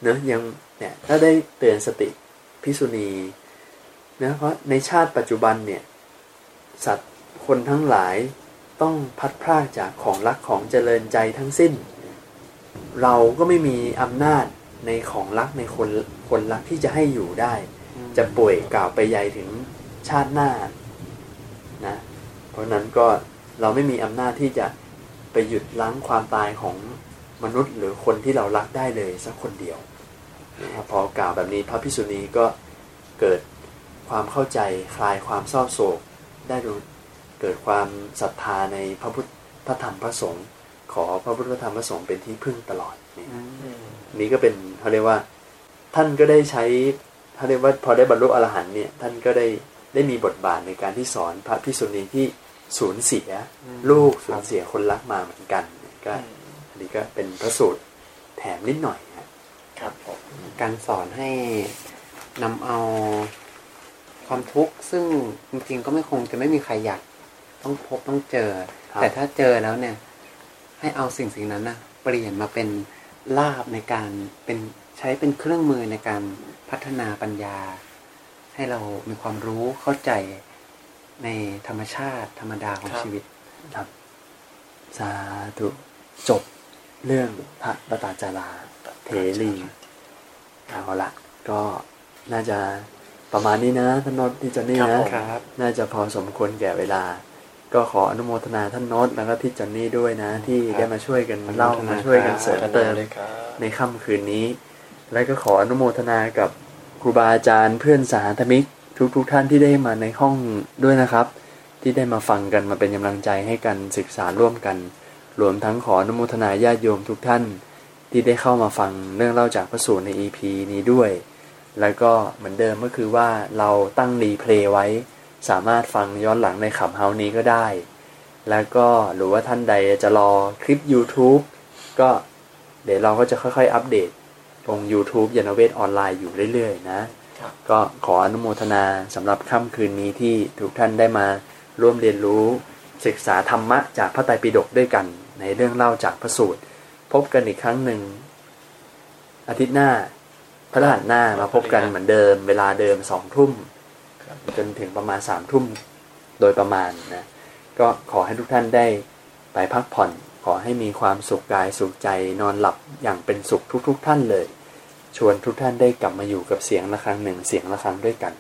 เนอะยังเนี่ยถ้าได้เตือนสติพิสุณีนะเพราะในชาติปัจจุบันเนี่ย สัตว์คนทั้งหลายต้องพัดพรากจากของรักของเจริญใจทั้งสิ้น เราก็ไม่มีอำนาจในของรักในคนคนรักที่จะให้อยู่ได้ จะป่วยกล่าวไปใหญ่ถึงชาติหน้านะเพราะฉะนั้นก็เราไม่มีอำนาจที่จะ ไปหยุดล้างความตายของมนุษย์ หรือคนที่เรารักได้เลยสักคนเดียวนะครับพอกล่าวแบบนี้พระพิสุนีก็เกิดความเข้าใจคลายความเศร้าโศก ได้รู้เกิดความศรัทธาในพระพุทธพระธรรมพระสงฆ์ขอพระพุทธธรรมพระสงฆ์เป็นที่พึ่งตลอดนี่นี่ก็เป็นเขาเรียกว่า ท่านก็ได้ใช้เขาเรียกว่าพอได้บรรลุอรหันต์เนี่ยท่านก็ได้ได้มีบทบาทในการที่สอนพระพิสุนีที่ สูญเสียลูกสูญเสียคนรักมาเหมือนกันก็อันนี้ก็เป็นพระสูตรแถมนิดหน่อยฮะครับผมการสอนให้นำเอาความทุกข์ซึ่งจริงๆก็ไม่คงจะไม่มีใครอยากต้องพบต้องเจอครับแต่ถ้าเจอแล้วเนี่ย ให้เอาสิ่งสิ่งนั้นนะเปลี่ยนมาเป็นลาบในการเป็นใช้เป็นเครื่องมือในการพัฒนาปัญญา ให้เรามีความรู้เข้าใจ ในธรรมชาติธรรมดาของชีวิตครับ สาธุจบเรื่องพระปตาจาราเทรีเอาละก็น่าจะประมาณนี้นะท่านโนตที่จอนนี่ครับนะผมครับน่าจะพอสมควรแก่เวลา ก็ขออนุโมทนาท่านโน้ตแล้วก็พี่จอนนี่ด้วยนะ ที่ครับได้มาช่วยกันอนุโมทนาเล่ามาช่วยกันเสริมเติมเลยครับในค่ำคืนนี้ และก็ขออนุโมทนากับครูบาอาจารย์เพื่อนสาธมิก ทุกทุกๆท่านที่ได้มาในห้องด้วยนะครับ ที่ได้มาฟังกันมาเป็นกำลังใจให้กันศึกษาร่วมกัน รวมทั้งขออนุโมทนาญาติโยมทุกท่าน ที่ได้เข้ามาฟังเรื่องเล่าจากพระสูตรใน EP นี้ด้วย แล้วก็เหมือนเดิมก็คือว่าเราตั้งรีเพลย์ไว้ สามารถฟังย้อนหลังในขับเฮานี้ก็ได้ แล้วก็หรือว่าท่านใดจะรอคลิป YouTube ก็เดี๋ยวเราก็จะค่อยๆ อัปเดตลง YouTube ยานเวทออนไลน์อยู่เรื่อยๆ นะ ก็ขออนุโมทนาสำหรับค่ำคืนนี้ที่ทุกท่านได้มาร่วมเรียนรู้ศึกษาธรรมะจากพระไตรปิฎกด้วยกัน ในเรื่องเล่าจากพระสูตร พบกันอีกครั้งหนึ่ง อาทิตย์หน้าพระรหัสหน้ามาพบกันเหมือนเดิม เวลาเดิมสองทุ่มจนถึงประมาณสามทุ่มโดยประมาณนะก็ขอให้ทุกท่านได้ไปพักผ่อน ขอให้มีความสุขกายสุขใจนอนหลับอย่างเป็นสุขทุกๆท่านเลย ชวนทุกท่านได้กลับมาอยู่กับเสียงะระฆังหนึ่งเสียงะระฆังด้วยกัน